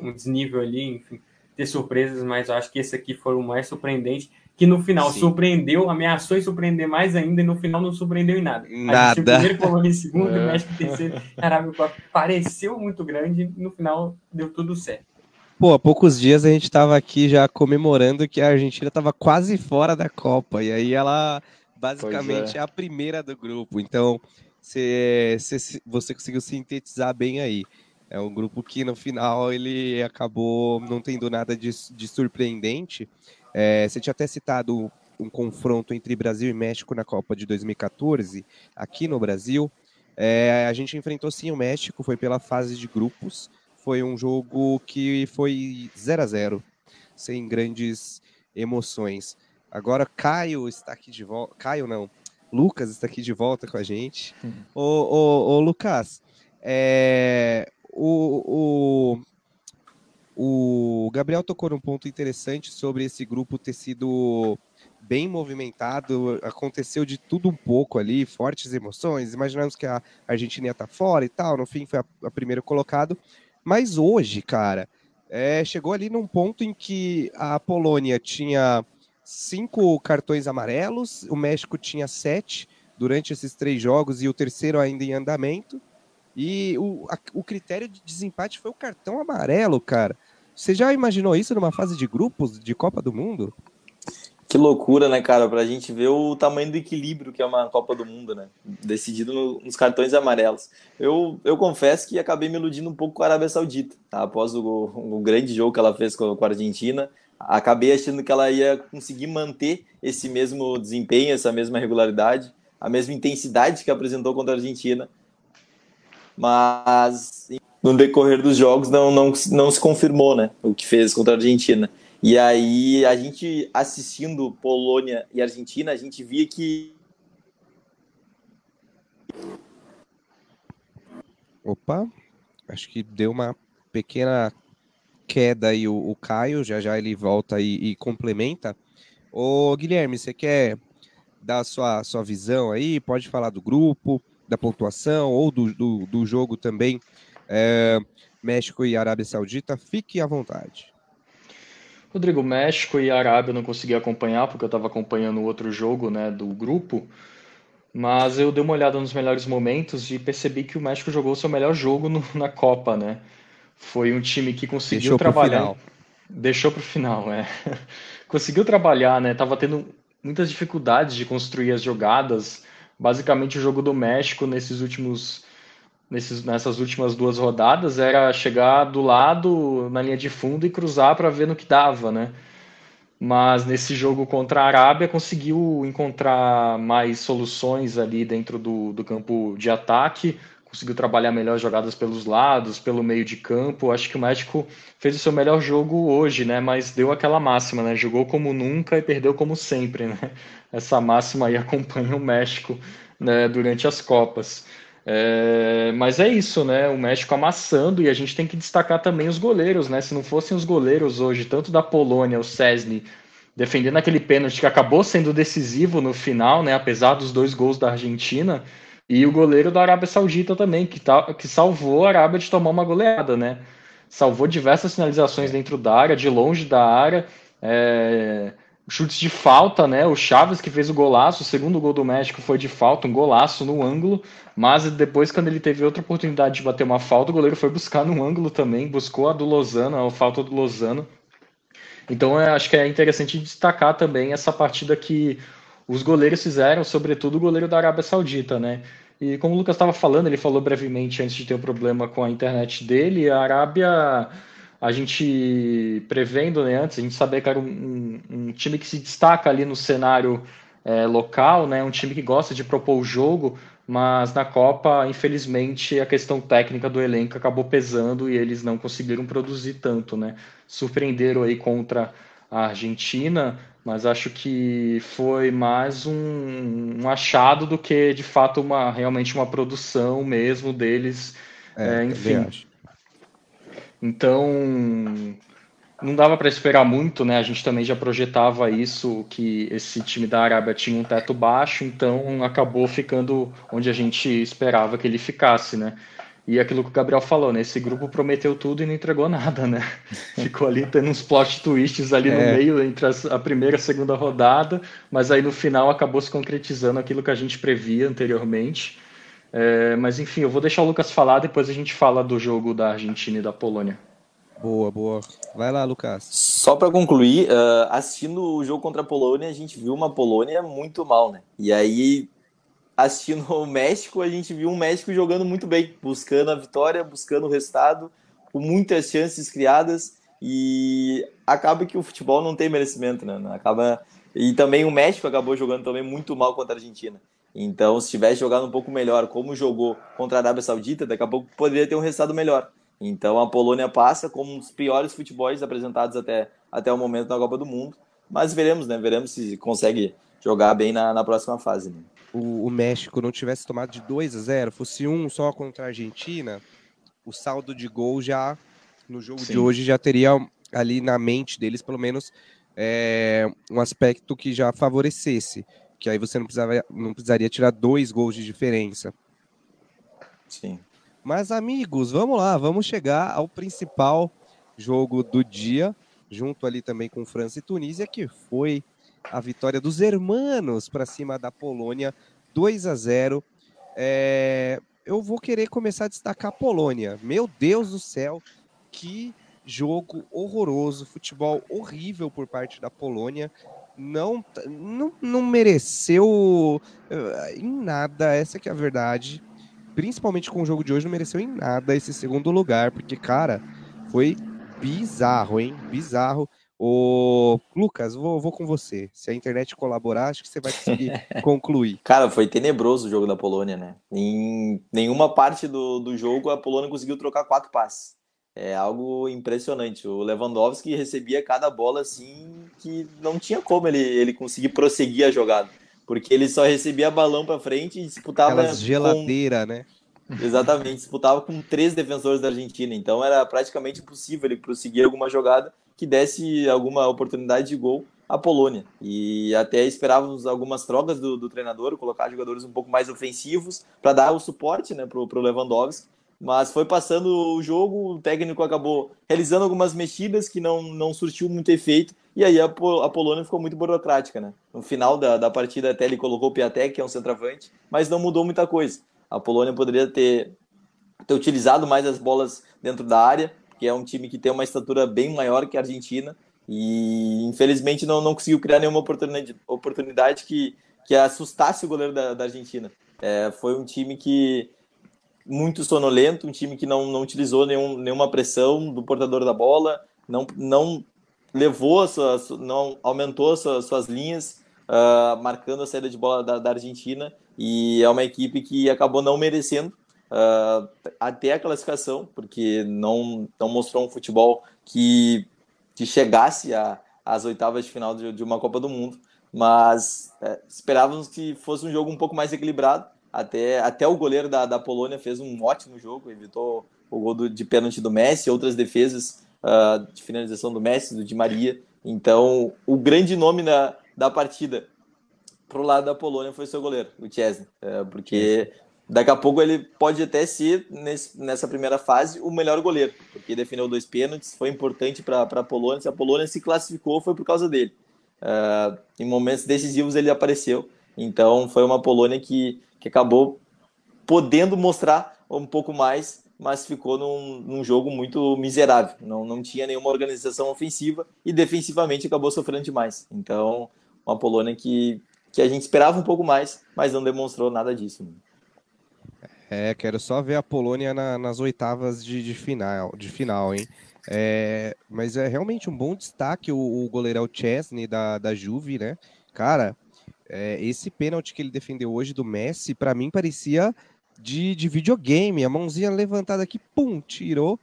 D: um desnível ali, enfim, ter surpresas, mas eu acho que esse aqui foi o mais surpreendente, que no final Sim. surpreendeu, ameaçou e surpreender mais ainda, e no final não surpreendeu em nada.
B: Nada.
D: A gente, primeiro em segundo, (laughs) é. o México em terceiro, Arábia pareceu muito grande, e no final deu tudo certo.
B: Pô, há poucos dias a gente estava aqui já comemorando que a Argentina estava quase fora da Copa, e aí ela basicamente é. é. a primeira do grupo. Então, cê, cê, você conseguiu sintetizar bem aí. É um grupo que no final ele acabou não tendo nada de, de surpreendente. É, você tinha até citado um confronto entre Brasil e México na Copa de 2014, aqui no Brasil. É, a gente enfrentou sim o México, foi pela fase de grupos foi um jogo que foi 0 a 0 sem grandes emoções. Agora Caio está aqui de volta. Caio não, Lucas está aqui de volta com a gente. Uhum. Ô, ô, ô, Lucas, é, o, o, o Gabriel tocou num ponto interessante sobre esse grupo ter sido bem movimentado, aconteceu de tudo um pouco ali, fortes emoções. Imaginamos que a Argentina ia estar fora e tal, no fim foi a, a primeira colocado. Mas hoje, cara, é, chegou ali num ponto em que a Polônia tinha cinco cartões amarelos, o México tinha sete durante esses três jogos e o terceiro ainda em andamento. E o, a, o critério de desempate foi o cartão amarelo, cara. Você já imaginou isso numa fase de grupos de Copa do Mundo?
E: Que loucura, né, cara? Pra gente ver o tamanho do equilíbrio que é uma Copa do Mundo, né? Decidido no, nos cartões amarelos. Eu, eu confesso que acabei me iludindo um pouco com a Arábia Saudita, tá? Após o, o grande jogo que ela fez com, com a Argentina, acabei achando que ela ia conseguir manter esse mesmo desempenho, essa mesma regularidade, a mesma intensidade que apresentou contra a Argentina. Mas no decorrer dos jogos não, não, não se confirmou, né? O que fez contra a Argentina. E aí, a gente assistindo Polônia e Argentina, a gente via que.
B: Opa, acho que deu uma pequena queda aí o, o Caio, já já ele volta e, e complementa. Ô Guilherme, você quer dar a sua, sua visão aí? Pode falar do grupo, da pontuação ou do, do, do jogo também. É, México e Arábia Saudita, fique à vontade.
C: Rodrigo, México e Arábia eu não consegui acompanhar porque eu estava acompanhando outro jogo né, do grupo, mas eu dei uma olhada nos melhores momentos e percebi que o México jogou seu melhor jogo no, na Copa, né? Foi um time que conseguiu Deixou trabalhar. Deixou para o final, é. (laughs) conseguiu trabalhar, né? Tava tendo muitas dificuldades de construir as jogadas. Basicamente, o jogo do México nesses últimos nesses, nessas últimas duas rodadas era chegar do lado na linha de fundo e cruzar para ver no que dava, né? Mas nesse jogo contra a Arábia conseguiu encontrar mais soluções ali dentro do, do campo de ataque, conseguiu trabalhar melhor jogadas pelos lados, pelo meio de campo. Acho que o México fez o seu melhor jogo hoje, né? Mas deu aquela máxima, né? Jogou como nunca e perdeu como sempre, né? Essa máxima aí (laughs) acompanha o México né, durante as Copas. É, mas é isso, né? O México amassando e a gente tem que destacar também os goleiros, né? Se não fossem os goleiros hoje, tanto da Polônia, o Cesny, defendendo aquele pênalti que acabou sendo decisivo no final, né? Apesar dos dois gols da Argentina, e o goleiro da Arábia Saudita também, que, tá, que salvou a Arábia de tomar uma goleada, né? Salvou diversas finalizações dentro da área, de longe da área. É, chutes de falta, né? O Chaves que fez o golaço, o segundo gol do México foi de falta, um golaço no ângulo, mas depois, quando ele teve outra oportunidade de bater uma falta, o goleiro foi buscar no ângulo também, buscou a do Lozano, a falta do Lozano. Então, eu acho que é interessante destacar também essa partida que os goleiros fizeram, sobretudo o goleiro da Arábia Saudita, né? E como o Lucas estava falando, ele falou brevemente antes de ter o um problema com a internet dele, a Arábia a gente prevendo né, antes, a gente sabia que era um, um, time que se destaca ali no cenário é, local, né, um time que gosta de propor o jogo, mas na Copa, infelizmente, a questão técnica do elenco acabou pesando e eles não conseguiram produzir tanto, né? Surpreenderam aí contra a Argentina, mas acho que foi mais um, um achado do que de fato uma realmente uma produção mesmo deles. É, é, enfim, então, não dava para esperar muito, né? A gente também já projetava isso, que esse time da Arábia tinha um teto baixo, então acabou ficando onde a gente esperava que ele ficasse, né? E aquilo que o Gabriel falou, né? Esse grupo prometeu tudo e não entregou nada, né? (laughs) Ficou ali tendo uns plot twists ali é. no meio entre a primeira e a segunda rodada, mas aí no final acabou se concretizando aquilo que a gente previa anteriormente. É, mas enfim, eu vou deixar o Lucas falar, depois a gente fala do jogo da Argentina e da Polônia.
B: Boa, boa. Vai lá, Lucas.
E: Só para concluir, uh, assistindo o jogo contra a Polônia, a gente viu uma Polônia muito mal, né? E aí assistindo (laughs) o México, a gente viu um México jogando muito bem, buscando a vitória, buscando o resultado, com muitas chances criadas e acaba que o futebol não tem merecimento, né? Acaba e também o México acabou jogando também muito mal contra a Argentina. Então, se tivesse jogado um pouco melhor, como jogou contra a Arábia Saudita, daqui a pouco poderia ter um resultado melhor. Então, a Polônia passa como um dos piores futebols apresentados até, até o momento na Copa do Mundo. Mas veremos, né? Veremos se consegue jogar bem na, na próxima fase. Né?
B: o, o, México não tivesse tomado de 2 a 0, fosse um só contra a Argentina, o saldo de gol já no jogo Sim. de hoje já teria ali na mente deles pelo menos é, um aspecto que já favorecesse, que aí você não, precisava, não precisaria tirar dois gols de diferença.
E: Sim.
B: Mas amigos, vamos lá, vamos chegar ao principal jogo do dia, junto ali também com França e Tunísia, que foi a vitória dos hermanos para cima da Polônia, 2 a 0. É, eu vou querer começar a destacar a Polônia. Meu Deus do céu, que jogo horroroso, futebol horrível por parte da Polônia. Não, não, não mereceu eh, em nada, essa que é a verdade. Principalmente com o jogo de hoje, não mereceu em nada esse segundo lugar, porque, cara, foi bizarro, hein? Bizarro. Ô, Lucas, vou, vou com você. Se a internet colaborar, acho que você vai conseguir (laughs) concluir.
E: Cara, foi tenebroso o jogo da Polônia, né? Em nenhuma parte do, do jogo a Polônia conseguiu trocar quatro passes. É algo impressionante. O Lewandowski recebia cada bola assim que não tinha como ele, ele conseguir prosseguir a jogada. Porque ele só recebia balão para frente e disputava.
B: Aquelas geladeira, com... né?
E: Exatamente, disputava com três defensores da Argentina, então era praticamente impossível ele prosseguir alguma jogada que desse alguma oportunidade de gol à Polônia. E até esperávamos algumas trocas do, do treinador, colocar jogadores um pouco mais ofensivos para dar o suporte né, para o Lewandowski. Mas foi passando o jogo, o técnico acabou realizando algumas mexidas que não, não surtiu muito efeito, e aí a, a Polônia ficou muito burocrática. Né? No final da, da partida, até ele colocou o Piatek, que é um centroavante, mas não mudou muita coisa a Polônia poderia ter, ter utilizado mais as bolas dentro da área, que é um time que tem uma estatura bem maior que a Argentina, e infelizmente não, não conseguiu criar nenhuma oportunidade, oportunidade que, que assustasse o goleiro da, da Argentina. É, foi um time que muito sonolento, um time que não, não utilizou nenhum, nenhuma pressão do portador da bola, não, não levou, a sua, não aumentou suas, suas linhas, uh, marcando a saída de bola da, da Argentina. E é uma equipe que acabou não merecendo uh, até a classificação, porque não, não mostrou um futebol que, que chegasse às oitavas de final de, de, uma Copa do Mundo, mas é, esperávamos que fosse um jogo um pouco mais equilibrado, até, até o goleiro da, da Polônia fez um ótimo jogo, evitou o gol do, de pênalti do Messi, outras defesas uh, de finalização do Messi, do Di Maria, então o grande nome da, da partida pro lado da Polônia foi seu goleiro, o Chesney, é, porque daqui a pouco ele pode até ser, nesse, nessa primeira fase, o melhor goleiro, porque defendeu dois pênaltis, foi importante para a Polônia, se a Polônia se classificou foi por causa dele. É, em momentos decisivos ele apareceu, então foi uma Polônia que, que acabou podendo mostrar um pouco mais, mas ficou num, num jogo muito miserável, não, não tinha nenhuma organização ofensiva e defensivamente acabou sofrendo demais. Então, uma Polônia que que a gente esperava um pouco mais, mas não demonstrou nada disso.
B: É, quero só ver a Polônia na, nas oitavas de, de, final, de final, hein? É, mas é realmente um bom destaque o, o goleirão Chesney da, da Juve, né? Cara, é, esse pênalti que ele defendeu hoje do Messi, para mim parecia de, de videogame. A mãozinha levantada aqui, pum, tirou.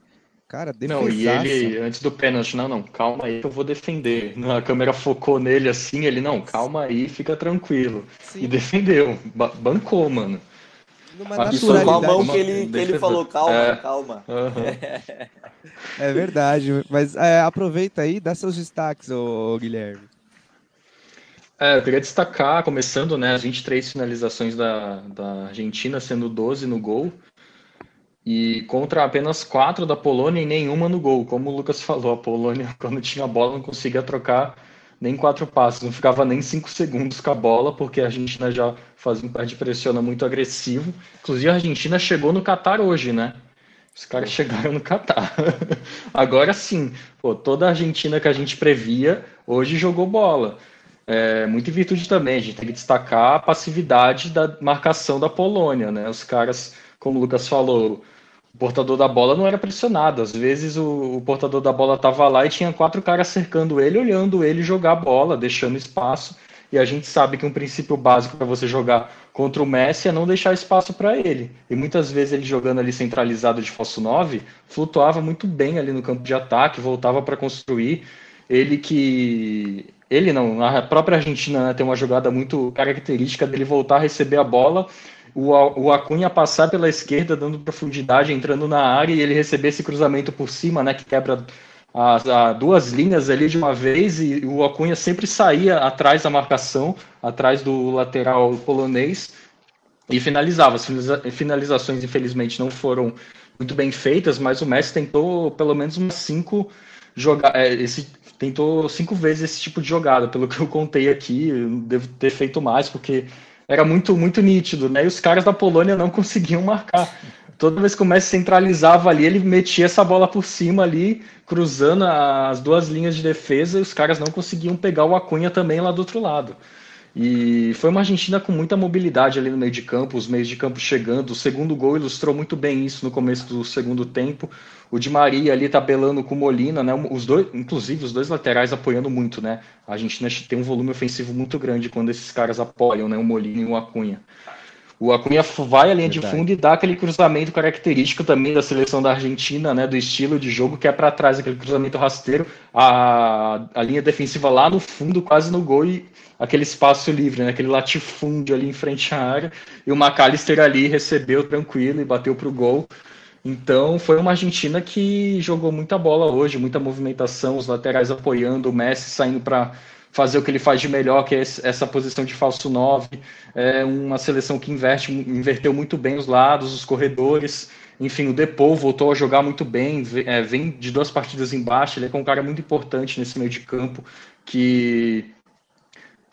B: Cara,
C: defesaça. Não, e ele, antes do pênalti, não, não, calma aí que eu vou defender. A câmera focou nele assim, ele, não, calma aí, fica tranquilo. Sim. E defendeu, bancou, mano.
E: Numa Isso com a mão que ele, que ele falou, calma, é. calma.
B: Uhum. (laughs) é verdade, mas é, aproveita aí, dá seus destaques, ô, ô Guilherme.
C: É, eu queria destacar, começando, né, as 23 finalizações da, da Argentina, sendo 12 no gol. e contra apenas quatro da Polônia e nenhuma no gol. Como o Lucas falou, a Polônia, (laughs) quando tinha a bola, não conseguia trocar nem quatro passos, não ficava nem cinco segundos com a bola, porque a Argentina já fazia um pé de pressiona muito agressivo. Inclusive, a Argentina chegou no Catar hoje, né? Os caras chegaram no Catar. (laughs) Agora sim, pô, toda a Argentina que a gente previa, hoje jogou bola. É, muito em virtude também, a gente tem que destacar a passividade da marcação da Polônia, né? Os caras, como o Lucas falou, o portador da bola não era pressionado. Às vezes o, o portador da bola estava lá e tinha quatro caras cercando ele, olhando ele jogar a bola, deixando espaço. E a gente sabe que um princípio básico para você jogar contra o Messi é não deixar espaço para ele. E muitas vezes ele jogando ali centralizado de falso 9, flutuava muito bem ali no campo de ataque, voltava para construir. Ele que ele não, a própria Argentina né, tem uma jogada muito característica dele voltar a receber a bola o, o Acunha passar pela esquerda, dando profundidade, entrando na área e ele receber esse cruzamento por cima, né, que quebra as, as duas linhas ali de uma vez e o Acunha sempre saía atrás da marcação, atrás do lateral polonês e finalizava. As finalizações, infelizmente, não foram muito bem feitas, mas o Messi tentou pelo menos umas cinco jogar é, esse tentou cinco vezes esse tipo de jogada, pelo que eu contei aqui, devo ter feito mais porque era muito, muito nítido, né? E os caras da Polônia não (laughs) conseguiam marcar. Toda vez que o Messi centralizava ali, ele metia essa bola por cima ali, cruzando as duas linhas de defesa, e os caras não conseguiam pegar o Acunha também lá do outro lado. E foi uma Argentina com muita mobilidade ali no meio de campo, os meios de campo chegando. O segundo gol ilustrou muito bem isso no começo do segundo tempo. O Di Maria ali tabelando com o Molina, né? Os dois, inclusive os dois laterais apoiando muito, né? A Argentina tem um volume ofensivo muito grande quando esses caras apoiam, né? O Molina e o Acunha. O Acunha vai à linha Verdade. de fundo e dá aquele cruzamento característico também da seleção da Argentina, né? Do estilo de jogo que é para trás, aquele cruzamento rasteiro, a, a linha defensiva lá no fundo, quase no gol e aquele espaço livre, né? Aquele latifúndio ali em frente à área. E o McAllister ali recebeu tranquilo e bateu para o gol. Então foi uma Argentina que jogou muita bola hoje, muita movimentação, os laterais apoiando, o Messi saindo para fazer o que ele faz de melhor, que é essa posição de falso 9. É uma seleção que inverte, inverteu muito bem os lados, os corredores. Enfim, o Depou voltou a jogar muito bem, é, vem de duas partidas embaixo, ele é um cara muito importante nesse meio de campo, que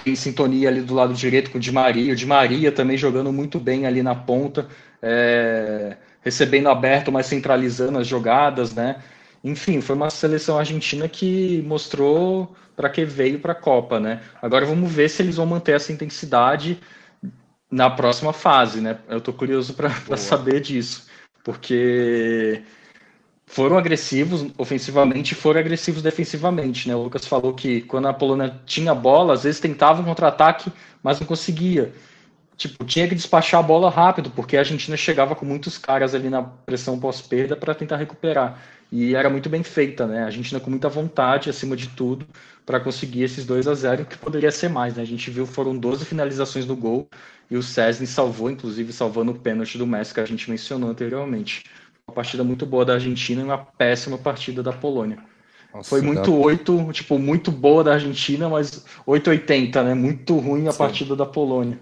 C: tem sintonia ali do lado direito com o Di Maria. O Di Maria também jogando muito bem ali na ponta, é, recebendo aberto, mas centralizando as jogadas, né? Enfim, foi uma seleção argentina que mostrou para que veio para a Copa, né? Agora vamos ver se eles vão manter essa intensidade na próxima fase, né? Eu estou curioso para saber disso, porque foram agressivos ofensivamente e foram agressivos defensivamente, né? O Lucas falou que quando a Polônia tinha bola, às vezes tentava um contra-ataque, mas não conseguia. Tipo, tinha que despachar a bola rápido, porque a Argentina chegava com muitos caras ali na pressão pós-perda para tentar recuperar. E era muito bem feita, né? A Argentina com muita vontade, acima de tudo, para conseguir esses 2 a 0 que poderia ser mais, né? A gente viu foram 12 finalizações no gol e o Cesny salvou, inclusive salvando o pênalti do Messi que a gente mencionou anteriormente. Uma partida muito boa da Argentina e uma péssima partida da Polônia. Nossa, Foi muito dá... 8, tipo, muito boa da Argentina, mas 8,80, né? Muito ruim a Sim. partida da Polônia.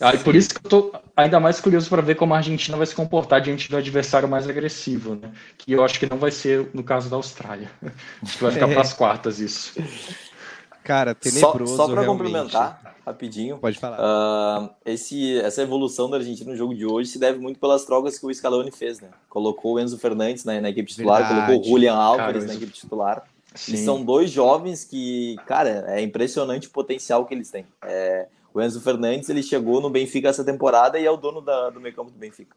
C: Aí, por isso que eu tô ainda mais curioso para ver como a Argentina vai se comportar diante do adversário mais agressivo, né? Que eu acho que não vai ser no caso da Austrália. (laughs) Acho que vai ficar (laughs) para as quartas isso.
B: Cara, tenebroso.
E: Só, só para complementar, rapidinho.
B: Pode falar.
E: Uh, esse, essa evolução da Argentina no jogo de hoje se deve muito pelas trocas que o Scaloni fez, né? Colocou o Enzo Fernandes na, na equipe titular, Verdade. colocou o Julian Álvares na equipe titular. Sim. E são dois jovens que, cara, é impressionante o potencial que eles têm. É, o Enzo Fernandes ele chegou no Benfica essa temporada e é o dono da, do meio campo do Benfica.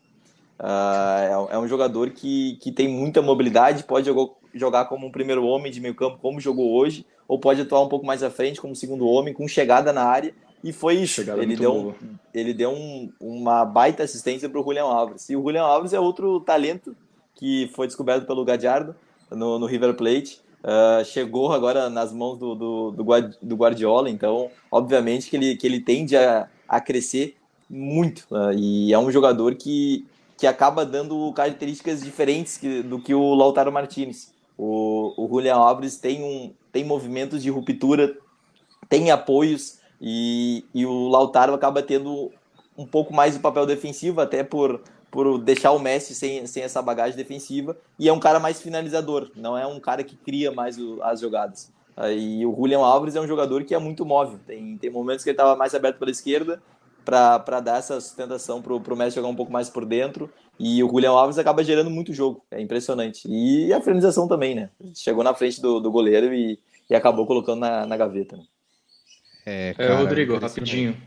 E: Uh, é, é, um jogador que, que tem muita mobilidade, pode jogar, jogar como um primeiro homem de meio campo, como jogou hoje, ou pode atuar um pouco mais à frente como segundo homem, com chegada na área. E foi isso. Chegada ele deu, ele deu um, uma baita assistência para o Julian Alves. E o Julian Alves é outro talento que foi descoberto pelo Gadiardo no, no River Plate. Uh, chegou agora nas mãos do, do, do, Guardiola, então, obviamente, que ele, que ele tende a, a crescer muito. Uh, e é um jogador que, que acaba dando características diferentes que, do que o Lautaro Martinez. O, o Julian Alves tem, um, tem movimentos de ruptura, tem apoios, e, e o Lautaro acaba tendo um pouco mais do papel defensivo, até por, por deixar o Messi sem, sem essa bagagem defensiva e é um cara mais finalizador, não é um cara que cria mais o, as jogadas. E o Julian Alves é um jogador que é muito móvel, tem, tem momentos que ele estava mais aberto pela esquerda para dar essa sustentação para o Messi jogar um pouco mais por dentro e o Julian Alves acaba gerando muito jogo, é impressionante. E a finalização também, né? Chegou na frente do, do goleiro e, e acabou colocando na, na gaveta. Né?
C: É, cara, é, Rodrigo, rapidinho.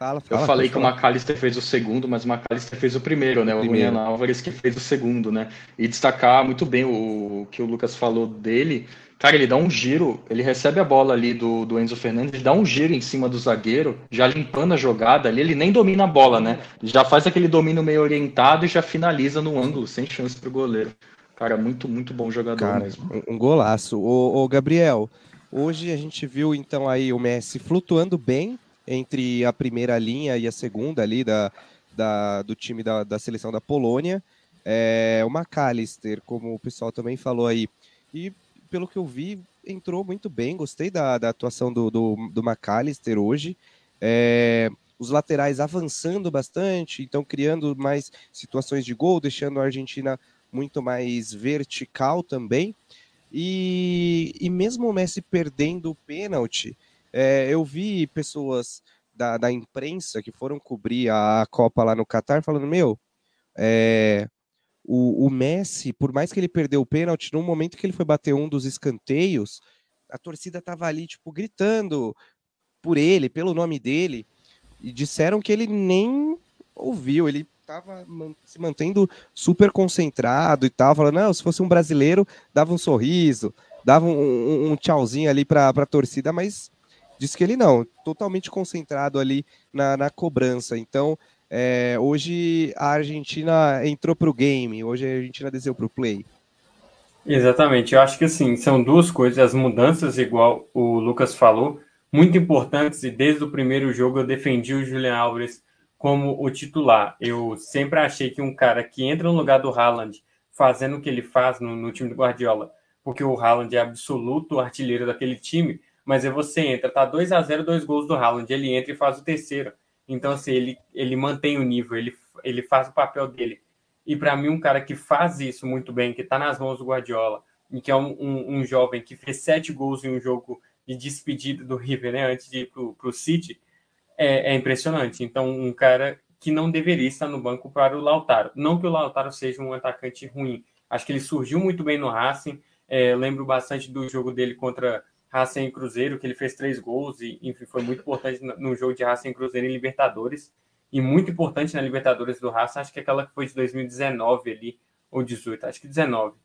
C: Fala, fala, eu falei que o McAllister fez o segundo, mas o McAllister fez o primeiro, né? O, Julian Álvares que fez o segundo, né? E destacar muito bem o, o que o Lucas falou dele. Cara, ele dá um giro, ele recebe a bola ali do, do Enzo Fernandes, dá um giro em cima do zagueiro, já limpando a jogada ali, ele nem domina a bola, né? Já faz aquele domínio meio orientado e já finaliza no ângulo, sem chance pro goleiro. Cara, muito, muito bom jogador Cara, mesmo.
B: Um golaço. Ô, ô, Gabriel, hoje a gente viu então aí o Messi flutuando bem entre a primeira linha e a segunda ali da, da do time da, da seleção da Polônia. É, o McAllister, como o pessoal também falou aí. E pelo que eu vi, entrou muito bem. Gostei da, da atuação do, do, do McAllister hoje. É, os laterais avançando bastante, então criando mais situações de gol, deixando a Argentina muito mais vertical também. E, e mesmo o Messi perdendo o pênalti, é, eu vi pessoas da, da, imprensa que foram cobrir a Copa lá no Catar falando: Meu, é, o, o, Messi, por mais que ele perdeu o pênalti, no momento que ele foi bater um dos escanteios, a torcida tava ali, tipo, gritando por ele, pelo nome dele, e disseram que ele nem ouviu, ele estava se mantendo super concentrado e tal, falando, não, se fosse um brasileiro, dava um sorriso, dava um, um, um tchauzinho ali para a torcida, mas disse que ele não, totalmente concentrado ali na, na cobrança. Então, é, hoje a Argentina entrou para o game, hoje a Argentina desceu para o play.
D: Exatamente, eu acho que assim, são duas coisas, as mudanças, igual o Lucas falou, muito importantes, e desde o primeiro jogo eu defendi o Julian Alves como o titular. Eu sempre achei que um cara que entra no lugar do Haaland, fazendo o que ele faz no, no time do Guardiola, porque o Haaland é absoluto artilheiro daquele time, mas é você entra, tá 2 a 0 dois gols do Haaland, ele entra e faz o terceiro. Então, assim, ele, ele mantém o nível, ele, ele faz o papel dele. E para mim, um cara que faz isso muito bem, que está nas mãos do Guardiola, e que é um, um, um, jovem que fez sete gols em um jogo de despedida do River, né, antes de ir para o City, é, é, impressionante. Então, um cara que não deveria estar no banco para o Lautaro. Não que o Lautaro seja um atacante ruim. Acho que ele surgiu muito bem no Racing. É, lembro bastante do jogo dele contra Racing e Cruzeiro, que ele fez três gols e enfim, foi muito importante no jogo de Racing e Cruzeiro em Libertadores. E muito importante na Libertadores do Racing, acho que aquela que foi de 2019 ali, ou 18, acho que 19.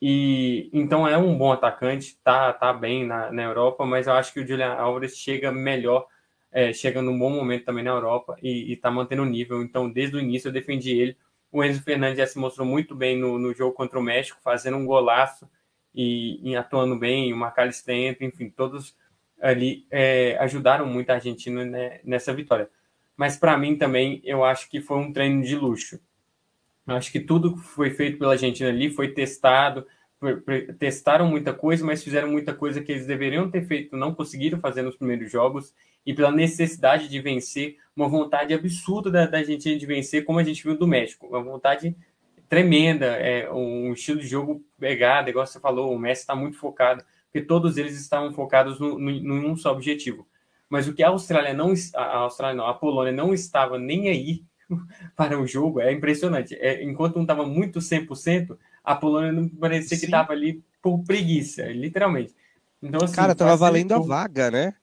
D: E então é um bom atacante, tá, tá bem na, na Europa, mas eu acho que o Julian Alves chega melhor é, chega num bom momento também na Europa e está mantendo o nível. Então, desde o início eu defendi ele. O Enzo Fernandes já se mostrou muito bem no, no jogo contra o México, fazendo um golaço e, e atuando bem. O McAllister enfim, todos ali é, ajudaram muito a Argentina né, nessa vitória. Mas para mim também, eu acho que foi um treino de luxo. Eu acho que tudo que foi feito pela Argentina ali foi testado, testaram muita coisa, mas fizeram muita coisa que eles deveriam ter feito, não conseguiram fazer nos primeiros jogos, e pela necessidade de vencer, uma vontade absurda da, da Argentina de vencer, como a gente viu do México, uma vontade tremenda, é um estilo de jogo pegado, igual você falou, o Messi está muito focado, porque todos eles estavam focados no, no, num só objetivo. Mas o que a Austrália não, a Austrália não, a Polônia não estava nem aí (laughs) para o jogo é impressionante. É, enquanto um estava muito 100%, a Polônia não parecia que estava ali por preguiça, literalmente.
B: Então, assim, Cara, tava valendo a vaga, né?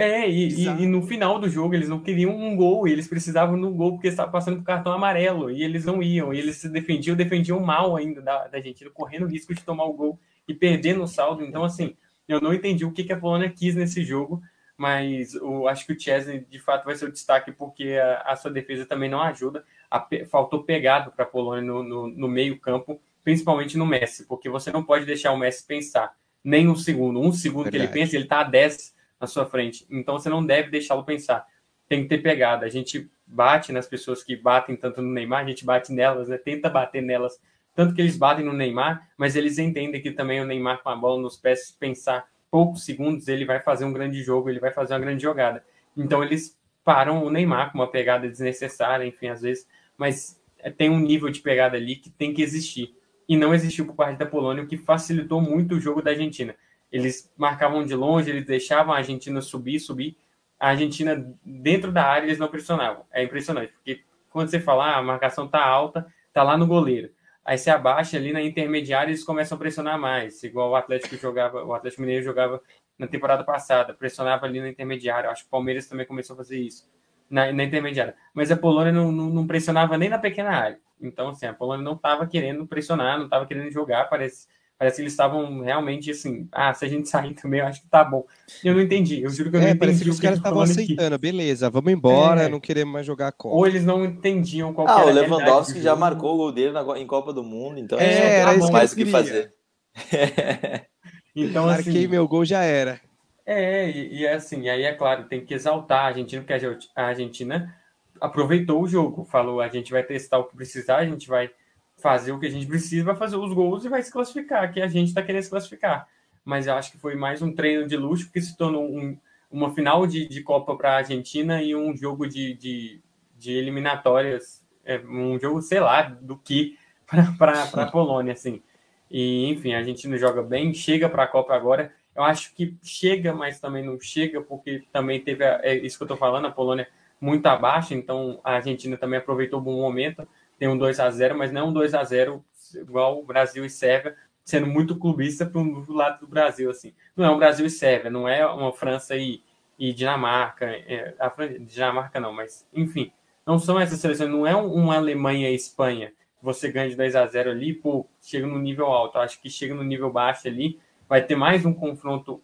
D: É, e, e, e, no final do jogo eles não queriam um gol, e eles precisavam de um gol porque estava passando por cartão amarelo, e eles não iam, e eles se defendiam, defendiam mal ainda da, da Argentina, correndo o risco de tomar o gol e perder no saldo. Então, assim, eu não entendi o que, que a Polônia quis nesse jogo, mas eu acho que o Chesney de fato vai ser o destaque porque a, a sua defesa também não ajuda. A, faltou pegado para a Polônia no, no, no meio-campo principalmente no Messi, porque você não pode deixar o Messi pensar nem um segundo. Um segundo Verdade. que ele pensa, ele está a 10 na sua frente. Então você não deve deixá-lo pensar. Tem que ter pegada. A gente bate nas pessoas que batem tanto no Neymar, a gente bate nelas, né? tenta bater nelas. Tanto que eles batem no Neymar, mas eles entendem que também o Neymar com a bola nos pés, pensar poucos segundos, ele vai fazer um grande jogo, ele vai fazer uma grande jogada. Então eles param o Neymar com uma pegada desnecessária, enfim, às vezes. Mas tem um nível de pegada ali que tem que existir. E não existiu por parte da Polônia, o que facilitou muito o jogo da Argentina. Eles marcavam de longe, eles deixavam a Argentina subir, subir. A Argentina, dentro da área, eles não pressionavam. É impressionante, porque quando você fala, ah, a marcação tá alta, tá lá no goleiro. Aí se abaixa ali na intermediária, eles começam a pressionar mais, igual o Atlético jogava, o Atlético Mineiro jogava na temporada passada, pressionava ali na intermediária. Acho que o Palmeiras também começou a fazer isso na, na intermediária. Mas a Polônia não, não, não, pressionava nem na pequena área. Então, assim, a Polônia não estava querendo pressionar, não estava querendo jogar. Parece, parece que eles estavam realmente assim. Ah, se a gente (laughs) sair também, eu acho que tá bom. Eu não entendi. Eu juro que eu não
B: é,
D: entendi.
B: Parece que os caras estavam aceitando, aqui. beleza, vamos embora, é. não queremos mais jogar
D: contra. Ou eles não entendiam qual
E: ah, era o Lewandowski já marcou o gol dele na, em Copa do Mundo, então
B: é, era isso mais
E: o que fazer.
B: então, (laughs) Marquei assim, meu gol, já era.
D: É, e, e é assim, aí é claro, tem que exaltar a Argentina, porque a Argentina aproveitou o jogo, falou, a gente vai testar o que precisar, a gente vai fazer o que a gente precisa, vai fazer os gols e vai se classificar, que a gente está querendo se classificar. Mas eu acho que foi mais um treino de luxo, porque se tornou um, uma final de, de Copa para a Argentina e um jogo de, de, de eliminatórias, é, um jogo, sei lá, do que (laughs) para a Polônia, assim. E, enfim, a Argentina joga bem, chega para a Copa agora, eu acho que chega, mas também não chega, porque também teve a, é isso que eu estou falando, a Polônia muito abaixo, então a Argentina também aproveitou o bom momento, tem um 2 a 0 mas não um 2 a 0 igual o Brasil e Sérvia, sendo muito clubista para o lado do Brasil, assim. Não é um Brasil e Sérvia, não é uma França e, e Dinamarca, é, a França, Dinamarca não, mas enfim, não são essas seleções, não é uma Alemanha e Espanha, você ganha de 2 a 0 ali, pô, chega no nível alto, acho que chega no nível baixo ali, vai ter mais um confronto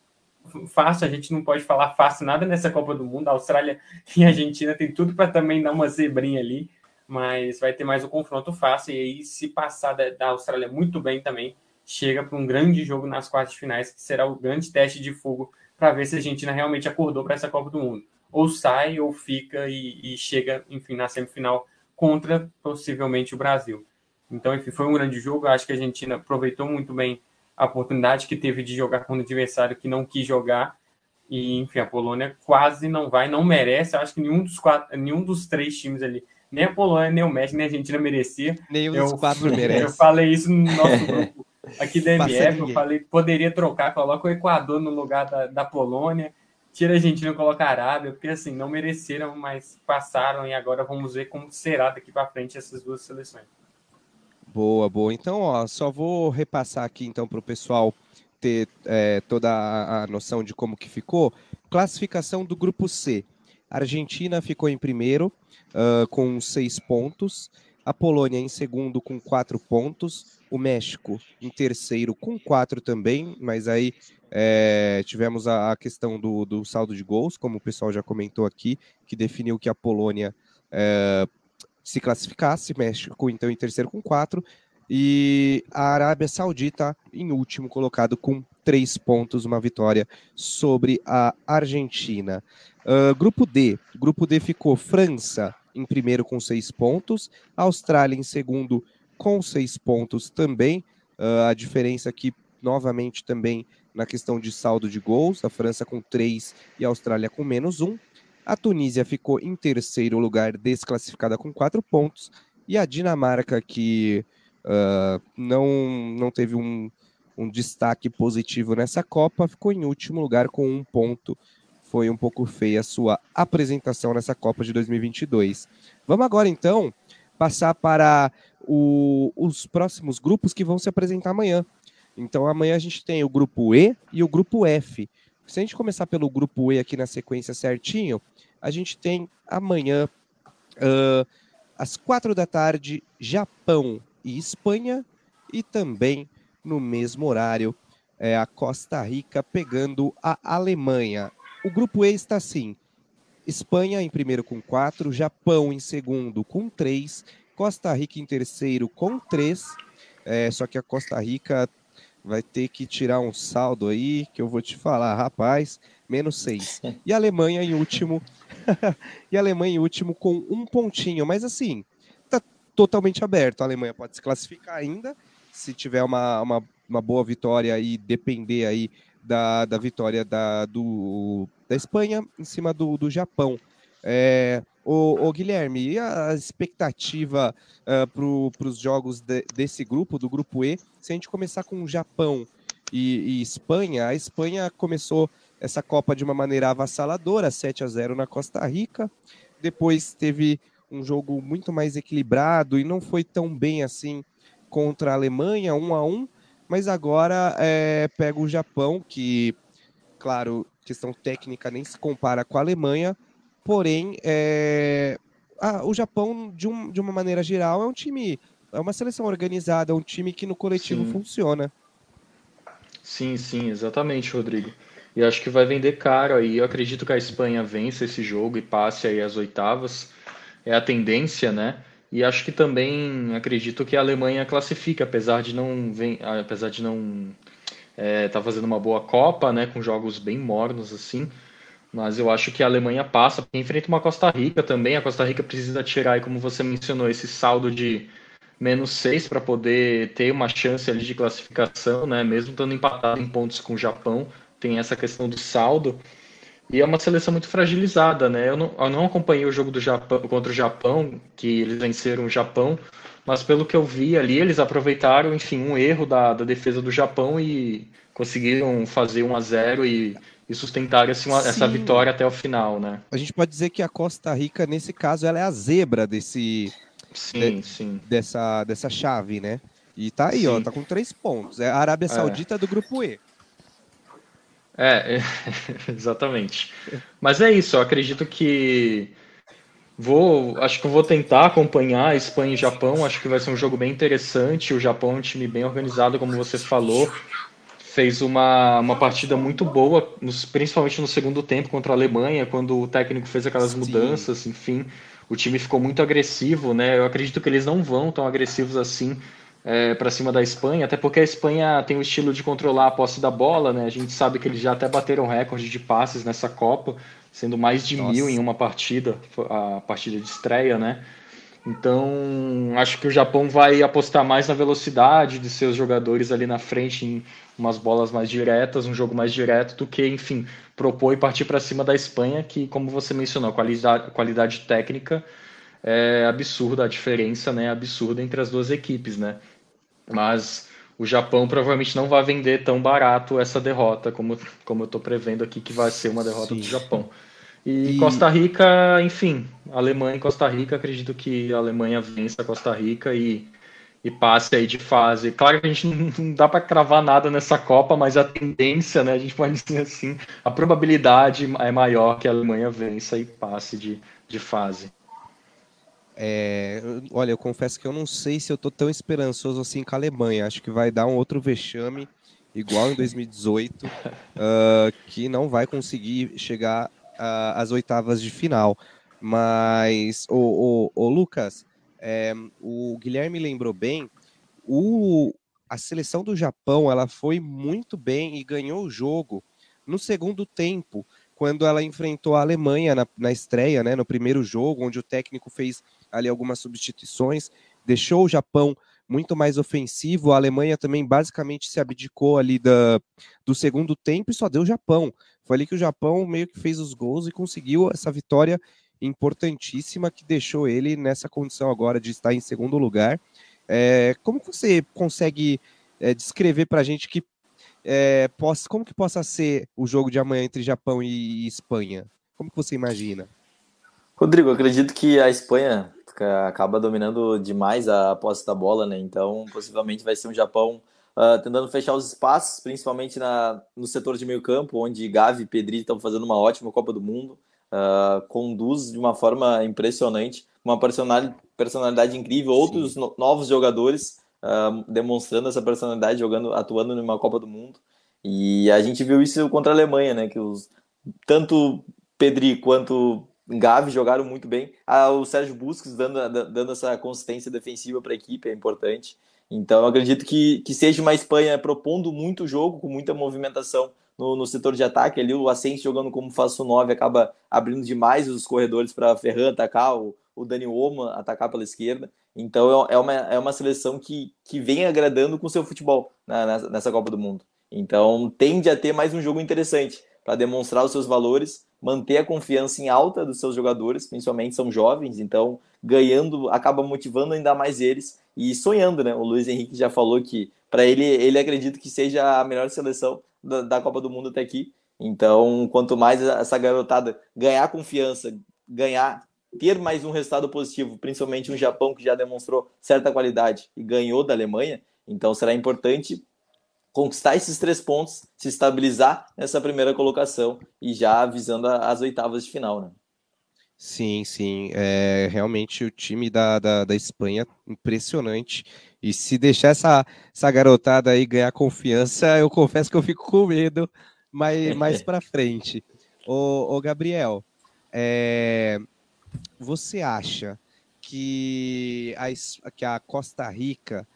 D: fácil. A gente não pode falar fácil nada nessa Copa do Mundo. A Austrália (laughs) e a Argentina tem tudo para também dar uma zebrinha ali, mas vai ter mais um confronto fácil. E aí, se passar da, da Austrália muito bem também, chega para um grande jogo nas quartas finais, que será o grande teste de fogo para ver se a Argentina realmente acordou para essa Copa do Mundo. Ou sai ou fica e, e chega, enfim, na semifinal contra possivelmente o Brasil. Então, enfim, foi um grande jogo. Acho que a Argentina aproveitou muito bem a oportunidade que teve de jogar com um adversário que não quis jogar. E, enfim, a Polônia quase não vai, não merece. Acho que nenhum dos quatro, nenhum dos três times ali, nem a Polônia, nem o México, nem a Argentina merecia.
B: Nenhum
D: eu,
B: dos quatro merece. (laughs)
D: Eu falei isso no nosso grupo aqui da (laughs) MF. eu falei poderia trocar, coloca o Equador no lugar da, da Polônia, tira a Argentina e coloca a Arábia, porque assim, não mereceram, mas passaram e agora vamos ver como será daqui para frente essas duas seleções.
B: Boa, boa. Então, ó, só vou repassar aqui então para o pessoal ter é, toda a, a, noção de como que ficou. Classificação do grupo C. A Argentina ficou em primeiro uh, com seis pontos. A Polônia em segundo com quatro pontos. O México em terceiro com quatro também, mas aí é, tivemos a, a questão do, do, saldo de gols, como o pessoal já comentou aqui, que definiu que a Polônia é, se classificasse, México então em terceiro com quatro, e a Arábia Saudita em último colocado com três pontos, uma vitória sobre a Argentina. Uh, grupo D, grupo D ficou França em primeiro com seis pontos, Austrália em segundo com seis pontos também, uh, a diferença aqui novamente também na questão de saldo de gols, a França com três e a Austrália com menos um. A Tunísia ficou em terceiro lugar, desclassificada com quatro pontos. E a Dinamarca, que uh, não, não teve um, um destaque positivo nessa Copa, ficou em último lugar com um ponto. Foi um pouco feia a sua apresentação nessa Copa de 2022. Vamos agora, então, passar para o, os próximos grupos que vão se apresentar amanhã. Então, amanhã a gente tem o grupo E e o grupo F. Se a gente começar pelo grupo E aqui na sequência certinho, a gente tem amanhã, uh, às quatro da tarde, Japão e Espanha, e também no mesmo horário, é, a Costa Rica pegando a Alemanha. O grupo E está assim: Espanha em primeiro com quatro, Japão em segundo com três, Costa Rica em terceiro com três. É, só que a Costa Rica vai ter que tirar um saldo aí, que eu vou te falar, rapaz, menos seis. E a Alemanha em último (laughs) e a Alemanha em último com um pontinho. Mas assim, tá totalmente aberto. A Alemanha pode se classificar ainda, se tiver uma, uma, uma boa vitória e depender aí da, da vitória da, do, da Espanha em cima do, do Japão. É, o, o, Guilherme, e a expectativa uh, para os jogos de, desse grupo, do grupo E, se a gente começar com o Japão e, e, Espanha, a Espanha começou essa Copa de uma maneira avassaladora, 7 a 0 na Costa Rica, depois teve um jogo muito mais equilibrado e não foi tão bem assim contra a Alemanha, 1 a 1 mas agora é, pega o Japão, que, claro, questão técnica nem se compara com a Alemanha, porém, é, o Japão, de, um, de uma maneira geral, é um time, é uma seleção organizada, é um time que no coletivo sim. funciona.
C: Sim, sim, exatamente, Rodrigo. E acho que vai vender caro aí. Eu acredito que a Espanha vença esse jogo e passe aí as oitavas. É a tendência, né? E acho que também acredito que a Alemanha classifica, apesar de não vem, apesar de não é, tá fazendo uma boa Copa, né, com jogos bem mornos assim. Mas eu acho que a Alemanha passa, enfrenta uma Costa Rica também. A Costa Rica precisa tirar, como você mencionou, esse saldo de menos seis para poder ter uma chance ali de classificação, né? Mesmo estando empatado em pontos com o Japão, tem essa questão do saldo. E é uma seleção muito fragilizada, né? Eu não, eu não acompanhei o jogo do Japão contra o Japão, que eles venceram o Japão, mas pelo que eu vi ali, eles aproveitaram, enfim, um erro da, da defesa do Japão e conseguiram fazer 1 a 0 e, e sustentar assim, uma, essa vitória até o final, né?
B: A gente pode dizer que a Costa Rica, nesse caso, ela é a zebra desse,
C: sim, de, sim.
B: Dessa, dessa chave, né? E tá aí, sim. ó, tá com três pontos. É a Arábia é. Saudita é. do grupo E.
C: É, (laughs) exatamente. Mas é isso, eu acredito que vou, acho que eu vou tentar acompanhar Espanha e Japão, acho que vai ser um jogo bem interessante. O Japão é um time bem organizado, como você falou. Fez uma, uma partida muito boa, principalmente no segundo tempo contra a Alemanha, quando o técnico fez aquelas Sim. mudanças, enfim. O time ficou muito agressivo, né? Eu acredito que eles não vão tão agressivos assim é, para cima da Espanha, até porque a Espanha tem o estilo de controlar a posse da bola, né? A gente sabe que eles já até bateram recorde de passes nessa Copa, sendo mais de Nossa. mil em uma partida, a partida de estreia, né? Então, acho que o Japão vai apostar mais na velocidade de seus jogadores ali na frente, em umas bolas mais diretas, um jogo mais direto, do que, enfim, propor e partir para cima da Espanha, que, como você mencionou, a qualidade, qualidade técnica é absurda, a diferença né, é absurda entre as duas equipes, né? Mas o Japão provavelmente não vai vender tão barato essa derrota, como, como eu estou prevendo aqui que vai ser uma derrota Sim. do Japão. E, e, Costa Rica, enfim, Alemanha e Costa Rica, acredito que a Alemanha vença a Costa Rica e, e passe aí de fase. Claro que a gente não, dá para cravar nada nessa Copa, mas a tendência, né, a gente pode dizer assim, a probabilidade é maior que a Alemanha vença e passe de, de fase.
B: É, olha, eu confesso que eu não sei se eu tô tão esperançoso assim com a Alemanha. Acho que vai dar um outro vexame, igual em 2018, uh, (laughs) ah, que não vai conseguir chegar uh, às oitavas de final. Mas, o, o, o Lucas, é, o Guilherme lembrou bem, o, a seleção do Japão ela foi muito bem e ganhou o jogo no segundo tempo quando ela enfrentou a Alemanha na, na estreia, né, no primeiro jogo, onde o técnico fez ali algumas substituições, deixou o Japão muito mais ofensivo, a Alemanha também basicamente se abdicou ali da, do segundo tempo e só deu o Japão. Foi ali que o Japão meio que fez os gols e conseguiu essa vitória importantíssima que deixou ele nessa condição agora de estar em segundo lugar. É, como você consegue é, descrever para a gente que é, possa, como que possa ser o jogo de amanhã entre Japão e Espanha? Como que você imagina?
E: Rodrigo, acredito que a Espanha acaba dominando demais a posse da bola, né? Então, possivelmente vai ser um Japão uh, tentando fechar os espaços, principalmente na, no setor de meio campo, onde Gavi e Pedri estão fazendo uma ótima Copa do Mundo. Uh, conduz de uma forma impressionante, uma personalidade, incrível, outros no, novos jogadores uh, demonstrando essa personalidade, jogando, atuando numa Copa do Mundo. E a gente viu isso contra a Alemanha, né? Que os, tanto Pedri quanto Gavi jogaram muito bem. Ah, o Sérgio Busquets dando, dando essa consistência defensiva para a equipe é importante. Então, acredito que, que seja uma Espanha propondo muito jogo, com muita movimentação no, no setor de ataque. Ali, o Asensio jogando como falso 9 acaba abrindo demais os corredores para Ferran atacar, o, o Dani Oma atacar pela esquerda. Então, é, é uma, é uma seleção que, que vem agradando com seu futebol na, nessa Copa do Mundo. Então, tende a ter mais um jogo interessante para demonstrar os seus valores manter a confiança em alta dos seus jogadores, principalmente são jovens, então ganhando acaba motivando ainda mais eles e sonhando, né? O Luiz Henrique já falou que para ele ele acredita que seja a melhor seleção da, da Copa do Mundo até aqui. Então, quanto mais essa garotada ganhar confiança, ganhar ter mais um resultado positivo, principalmente um Japão que já demonstrou certa qualidade e ganhou da Alemanha, então será importante conquistar esses três pontos, se estabilizar nessa primeira colocação e já visando as oitavas de final, né?
B: Sim, sim. É, realmente o time da, da, da Espanha impressionante. E se deixar essa, essa garotada aí ganhar confiança, eu confesso que eu fico com medo (laughs) mais, mais para frente. Ô, ô Gabriel, é, você acha que a, que a Costa Rica.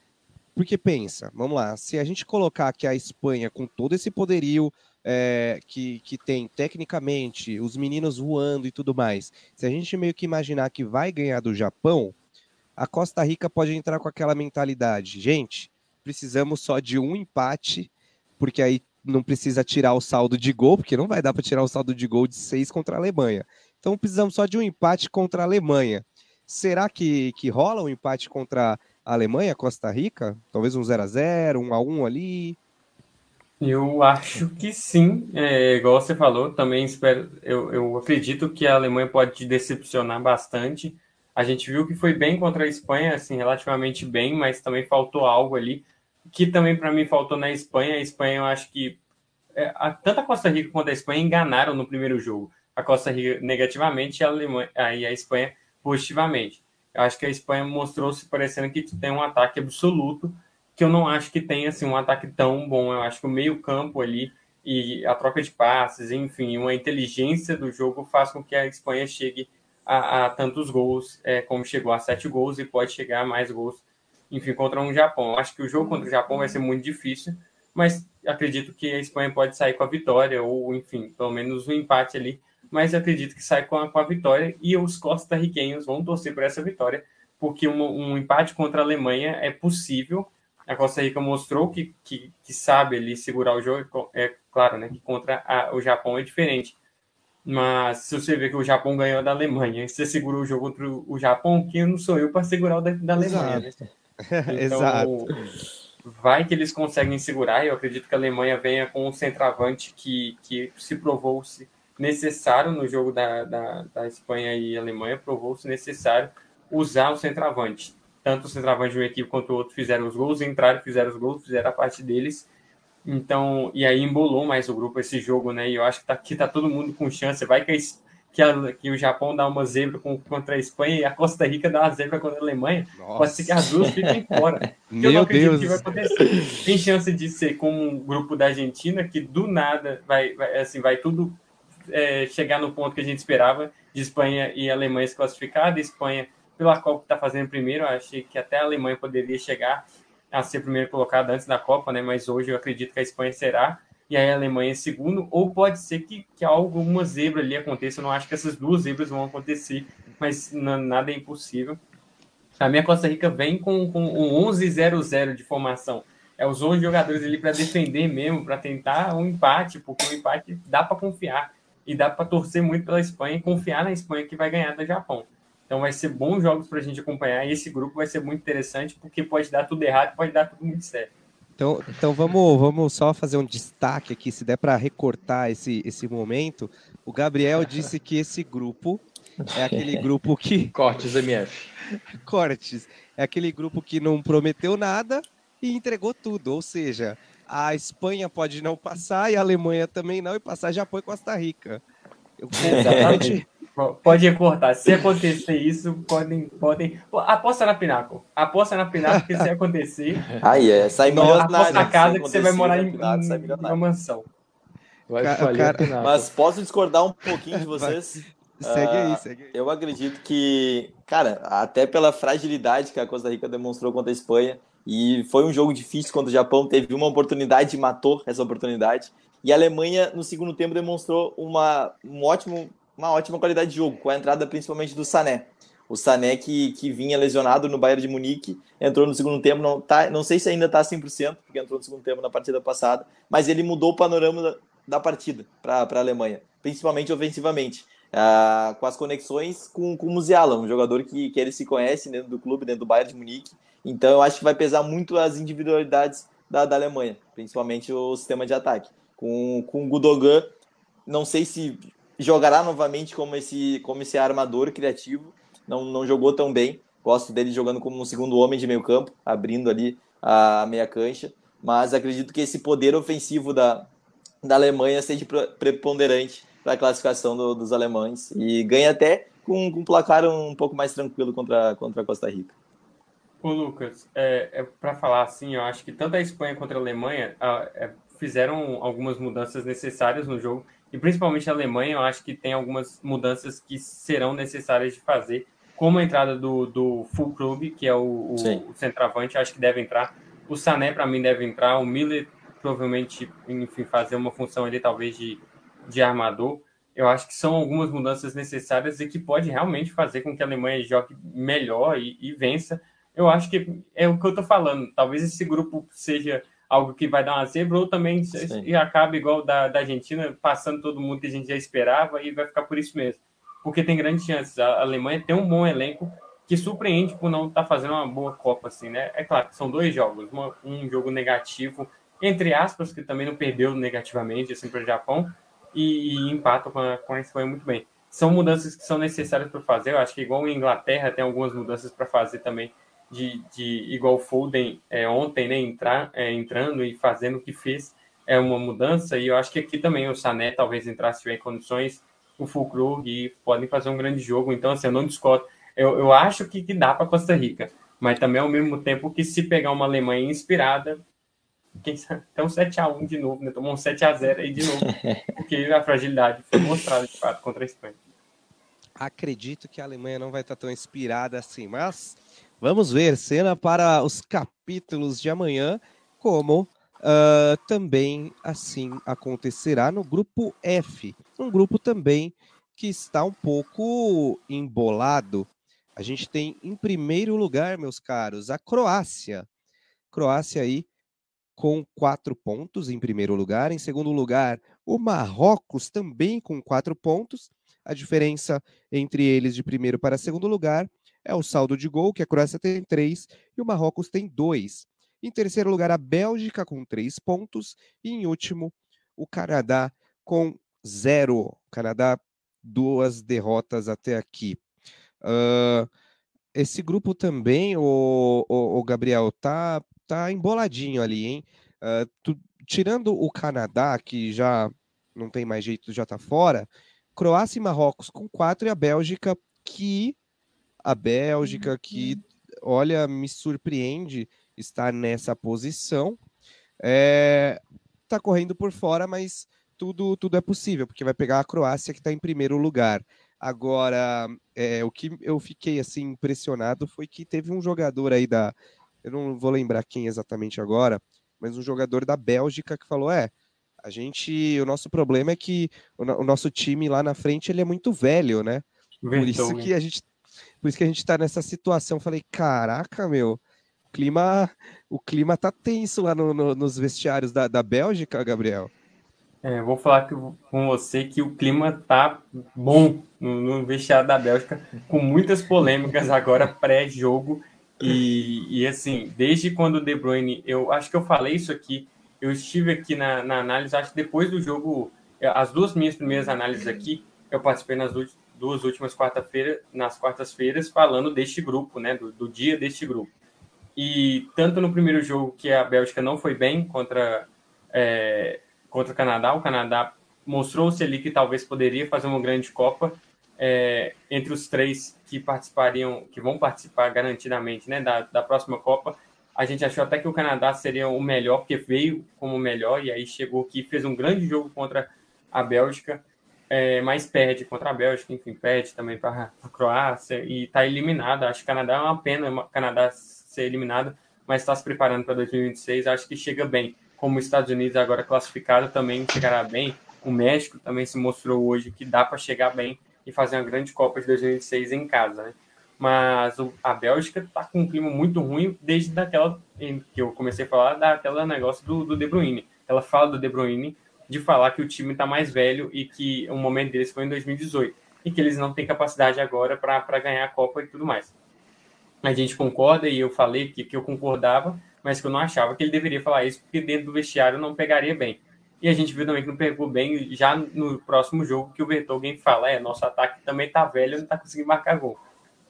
B: Porque pensa, vamos lá, se a gente colocar que a Espanha, com todo esse poderio é, que, que tem tecnicamente, os meninos voando e tudo mais, se a gente meio que imaginar que vai ganhar do Japão, a Costa Rica pode entrar com aquela mentalidade, gente, precisamos só de um empate, porque aí não precisa tirar o saldo de gol, porque não vai dar para tirar o saldo de gol de seis contra a Alemanha. Então precisamos só de um empate contra a Alemanha. Será que, que rola um empate contra Alemanha, Costa Rica? Talvez um 0 a 0 um a 1 ali?
D: Eu acho que sim, é, igual você falou, também espero, eu, eu acredito que a Alemanha pode decepcionar bastante. A gente viu que foi bem contra a Espanha, assim, relativamente bem, mas também faltou algo ali, que também para mim faltou na Espanha. A Espanha, eu acho que é, a, tanto a Costa Rica quanto a Espanha enganaram no primeiro jogo a Costa Rica negativamente e a, Alemanha, aí a Espanha positivamente. Eu acho que a Espanha mostrou-se parecendo que tem um ataque absoluto, que eu não acho que tenha assim, um ataque tão bom. Eu acho que o meio-campo ali e a troca de passes, enfim, uma inteligência do jogo faz com que a Espanha chegue a, a tantos gols, é, como chegou a sete gols e pode chegar a mais gols, enfim, contra um Japão. Eu acho que o jogo contra o Japão vai ser muito difícil, mas acredito que a Espanha pode sair com a vitória, ou enfim, pelo menos um empate ali, mas acredito que sai com a, com a vitória e os costarriquenhos vão torcer por essa vitória, porque um, um, empate contra a Alemanha é possível. A Costa Rica mostrou que, que, que sabe ali segurar o jogo, é claro, né, que contra a, o Japão é diferente. Mas se você vê que o Japão ganhou da Alemanha, você segura o jogo contra o Japão, quem não sou eu para segurar o da, da Alemanha, né? (laughs) Então, Exato. vai que eles conseguem segurar, e eu acredito que a Alemanha venha com um centroavante que, que se provou-se necessário no jogo da, da, da Espanha e Alemanha, provou-se necessário usar o centroavante. Tanto o centroavante de uma equipe quanto o outro fizeram os gols, entraram, fizeram os gols, fizeram a parte deles. Então, e aí embolou mais o grupo esse jogo, né? E eu acho que tá, aqui tá todo mundo com chance. Vai que, a, que, a, que, o Japão dá uma zebra com, contra a Espanha e a Costa Rica dá uma zebra contra a Alemanha. Nossa. Pode ser que as duas fiquem fora. (laughs)
B: Meu eu não acredito Deus.
D: que vai acontecer. Tem chance de ser como um grupo da Argentina, que do nada vai, vai assim, vai tudo é, chegar no ponto que a gente esperava de Espanha e Alemanha se classificar, da Espanha pela Copa está fazendo primeiro, achei que até a Alemanha poderia chegar a ser primeiro colocada antes da Copa, né? Mas hoje eu acredito que a Espanha será e aí a Alemanha segundo, ou pode ser que, que alguma zebra ali aconteça. Eu não acho que essas duas zebras vão acontecer, mas nada é impossível. A minha Costa Rica vem com, com um 11-0-0 de formação. É os 11 jogadores ali para defender mesmo, para tentar um empate, porque o empate dá para confiar e dá para torcer muito pela Espanha e confiar na Espanha que vai ganhar do Japão. Então vai ser bons jogos para a gente acompanhar e esse grupo vai ser muito interessante porque pode dar tudo errado, pode dar tudo muito certo.
B: Então, então vamos, vamos só fazer um destaque aqui, se der para recortar esse, esse momento. O Gabriel disse que esse grupo é aquele (laughs) grupo que.
C: Cortes MF.
B: Cortes. É aquele grupo que não prometeu nada e entregou tudo. Ou seja, a Espanha pode não passar e a Alemanha também não, e passar Japão e Costa Rica.
D: Eu, (laughs) Exatamente. Pode cortar. Se acontecer isso, podem. podem... Aposta na Pináculo. Aposta na Pináculo que se acontecer. (laughs)
E: Aí é, sai milionário.
D: Aposta na casa que você vai morar em, em uma mansão.
E: Vai cara... Mas posso discordar um pouquinho de vocês?
B: Segue aí, ah, segue aí.
E: Eu acredito que, cara, até pela fragilidade que a Costa Rica demonstrou contra a Espanha, e foi um jogo difícil quando o Japão teve uma oportunidade e matou essa oportunidade. E a Alemanha, no segundo tempo, demonstrou uma, um ótimo, uma ótima qualidade de jogo, com a entrada principalmente do Sané. O Sané, que, que vinha lesionado no Bayern de Munique, entrou no segundo tempo, não, tá, não sei se ainda está 100%, porque entrou no segundo tempo na partida passada, mas ele mudou o panorama da partida para a Alemanha, principalmente ofensivamente. Uh, com as conexões com, com o Musiala, um jogador que, que ele se conhece dentro do clube, dentro do Bayern de Munique. Então eu acho que vai pesar muito as individualidades da, da Alemanha, principalmente o sistema de ataque. Com, com o Gudogan, não sei se jogará novamente como esse, como esse armador criativo, não, não jogou tão bem. Gosto dele jogando como um segundo homem de meio campo, abrindo ali a meia cancha. Mas acredito que esse poder ofensivo da, da Alemanha seja preponderante para a classificação do, dos alemães e ganha até com, com um placar um pouco mais tranquilo contra, contra a Costa Rica.
D: Ô Lucas, é, é para falar assim, eu acho que tanto a Espanha quanto a Alemanha a, é, fizeram algumas mudanças necessárias no jogo e principalmente a Alemanha, eu acho que tem algumas mudanças que serão necessárias de fazer, como a entrada do, do Full Club, que é o, o, centroavante, acho que deve entrar. O Sané, para mim, deve entrar. O Miller, provavelmente, enfim, fazer uma função ali, talvez, de de armador. Eu acho que são algumas mudanças necessárias e que pode realmente fazer com que a Alemanha jogue melhor e, e vença. Eu acho que é o que eu estou falando. Talvez esse grupo seja algo que vai dar uma zebra, ou também acabe igual da, da Argentina, passando todo mundo que a gente já esperava e vai ficar por isso mesmo. Porque tem grandes chances. A Alemanha tem um bom elenco que surpreende por não estar tá fazendo uma boa Copa, assim, né? É claro que são dois jogos, uma, um jogo negativo, entre aspas, que também não perdeu negativamente, assim, para o Japão, e, e empatam com a, com a Espanha muito bem. São mudanças que são necessárias para fazer. Eu acho que igual em Inglaterra tem algumas mudanças para fazer também, de, de igual Foden é, ontem, né, entrar, é, entrando e fazendo o que fez é uma mudança. E eu acho que aqui também o Sané talvez entrasse se tiver condições, o Fulkrug e podem fazer um grande jogo. Então, assim, eu não discordo. Eu, eu acho que, que dá para Costa Rica, mas também ao mesmo tempo que se pegar uma Alemanha inspirada, quem sabe, até um 7x1 de novo, né? Tomou um 7x0 aí de novo, (laughs) porque a fragilidade foi mostrada de fato contra a Espanha.
B: Acredito que a Alemanha não vai estar tão inspirada assim, mas vamos ver cena para os capítulos de amanhã, como uh, também assim acontecerá no grupo F, um grupo também que está um pouco embolado. A gente tem em primeiro lugar, meus caros, a Croácia. Croácia aí com quatro pontos em primeiro lugar. Em segundo lugar, o Marrocos também com quatro pontos. A diferença entre eles de primeiro para segundo lugar é o saldo de gol, que a Croácia tem três e o Marrocos tem dois. Em terceiro lugar, a Bélgica com três pontos. E em último, o Canadá com zero. Canadá, duas derrotas até aqui. Uh, esse grupo também, o, o, o Gabriel, tá tá emboladinho ali, hein? Uh, tu, tirando o Canadá, que já não tem mais jeito, já tá fora, Croácia e Marrocos com quatro e a Bélgica que a Bélgica que uhum. olha me surpreende estar nessa posição é, tá correndo por fora mas tudo tudo é possível porque vai pegar a Croácia que está em primeiro lugar agora é, o que eu fiquei assim impressionado foi que teve um jogador aí da eu não vou lembrar quem exatamente agora, mas um jogador da Bélgica que falou: é, a gente, o nosso problema é que o, o nosso time lá na frente ele é muito velho, né? Por isso que a gente, por isso que a gente tá nessa situação. Falei, caraca, meu, o clima, o clima tá tenso lá no, no, nos vestiários da, da Bélgica, Gabriel.
D: É, vou falar que, com você que o clima tá bom no, no vestiário da Bélgica, com muitas polêmicas (laughs) agora pré-jogo e, e assim, desde quando o De Bruyne, eu acho que eu falei isso aqui, eu estive aqui na, na análise, acho que depois do jogo, as duas minhas primeiras análises aqui, eu participei nas duas últimas quarta-feiras, nas quartas-feiras, falando deste grupo, né, do, do, dia deste grupo. E tanto no primeiro jogo que a Bélgica não foi bem contra, é, contra o Canadá, o Canadá mostrou-se ali que talvez poderia fazer uma grande Copa, é, entre os três que participariam, que vão participar garantidamente né, da, da próxima Copa, a gente achou até que o Canadá seria o melhor, porque veio como o melhor, e aí chegou aqui, fez um grande jogo contra a Bélgica, é, mas perde contra a Bélgica, enfim, perde também para a Croácia e está eliminada. Acho que o Canadá é uma pena o Canadá ser eliminado, mas está se preparando para 2026. Acho que chega bem. Como os Estados Unidos agora classificado também chegará bem. O México também se mostrou hoje que dá para chegar bem e fazer uma grande Copa de 2006 em casa, né? Mas a Bélgica está com um clima muito ruim desde daquela que eu comecei a falar daquela negócio do, do De Bruyne. Ela fala do De Bruyne de falar que o time está mais velho e que o momento deles foi em 2018 e que eles não têm capacidade agora para ganhar a Copa e tudo mais. A gente concorda e eu falei que, que eu concordava, mas que eu não achava que ele deveria falar isso, porque dentro do vestiário não pegaria bem. E a gente viu também que não pegou bem já no próximo jogo que o Vertogen fala, é, nosso ataque também tá velho, não tá conseguindo marcar gol.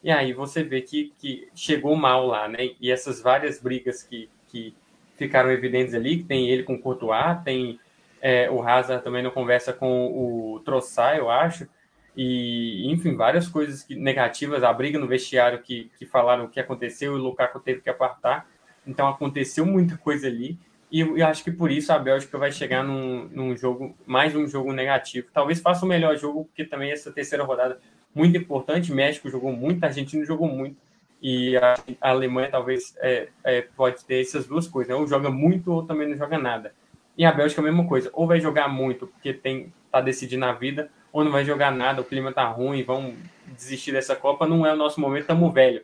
D: E aí você vê que, que chegou mal lá, né? E essas várias brigas que, que ficaram evidentes ali, que tem ele com o Courtois, tem é, o Hazard também não conversa com o Troçar, eu acho, e enfim, várias coisas negativas, a briga no vestiário que, que falaram o que aconteceu e o Lukaku teve que apartar, então aconteceu muita coisa ali, e eu, eu acho que por isso a Bélgica vai chegar num, num jogo, mais um jogo negativo, talvez faça o melhor jogo, porque também essa terceira rodada muito importante, México jogou muito, a Argentina jogou muito, e a, a Alemanha talvez é, é, pode ter essas duas coisas, né? ou joga muito ou também não joga nada. E a Bélgica é a mesma coisa, ou vai jogar muito porque tem tá decidindo a vida, ou não vai jogar nada, o clima tá ruim, vão desistir dessa Copa, não é o nosso momento, tamo velho.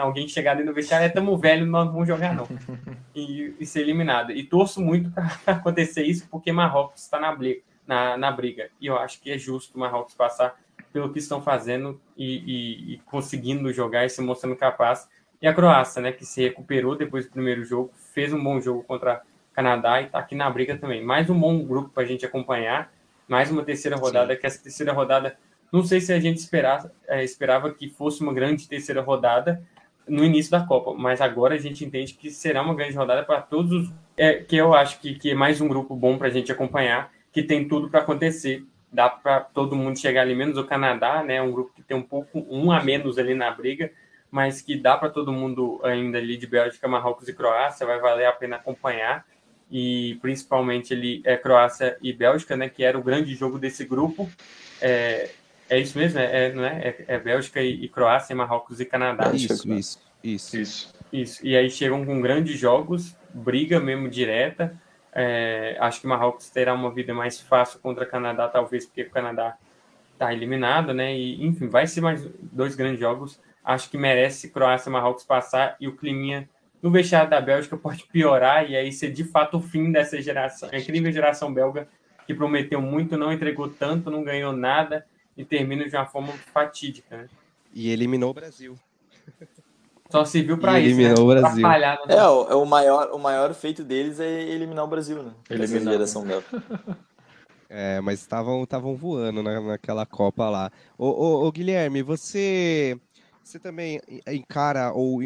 D: Alguém chegar dentro do vestiário, é tamo velho, não vamos jogar não. (laughs) E, e ser eliminado. E torço muito para (laughs) acontecer isso, porque Marrocos está na, na, na briga. E eu acho que é justo o Marrocos passar pelo que estão fazendo e, e, e, conseguindo jogar e se mostrando capaz. E a Croácia, né, que se recuperou depois do primeiro jogo, fez um bom jogo contra Canadá e está aqui na briga também. Mais um bom grupo para a gente acompanhar. Mais uma terceira rodada, Sim. que essa terceira rodada, não sei se a gente esperava, é, esperava que fosse uma grande terceira rodada no início da Copa, mas agora a gente entende que será uma grande rodada para todos os. É, que eu acho que, que é mais um grupo bom para a gente acompanhar, que tem tudo para acontecer. Dá para todo mundo chegar ali, menos o Canadá, né? Um grupo que tem um pouco, um a menos ali na briga, mas que dá para todo mundo ainda ali de Bélgica, Marrocos e Croácia, vai valer a pena acompanhar e principalmente ele é Croácia e Bélgica, né, que era o grande jogo desse grupo. É, é isso mesmo, é, é não é? é? é Bélgica e, e, Croácia, Marrocos e Canadá.
B: Isso, isso, isso,
D: isso. Isso. E aí chegam com grandes jogos, briga mesmo direta. É, acho que Marrocos terá uma vida mais fácil contra Canadá, talvez porque o Canadá está eliminado, né? E enfim, vai ser mais dois grandes jogos. Acho que merece Croácia e Marrocos passar e o climinha no vestiário da Bélgica pode piorar e aí ser de fato o fim dessa geração. A incrível geração belga que prometeu muito, não entregou tanto, não ganhou nada e termina de uma forma fatídica. Né?
B: E eliminou o Brasil.
D: Só serviu para isso.
B: Eliminou né? o Brasil.
E: É, o, é, o, maior, o maior feito deles é eliminar o Brasil, né? Eliminar. geração belga. (laughs)
B: É, mas estavam voando na, naquela Copa lá. Ô, ô, ô, Guilherme, você, você também encara ou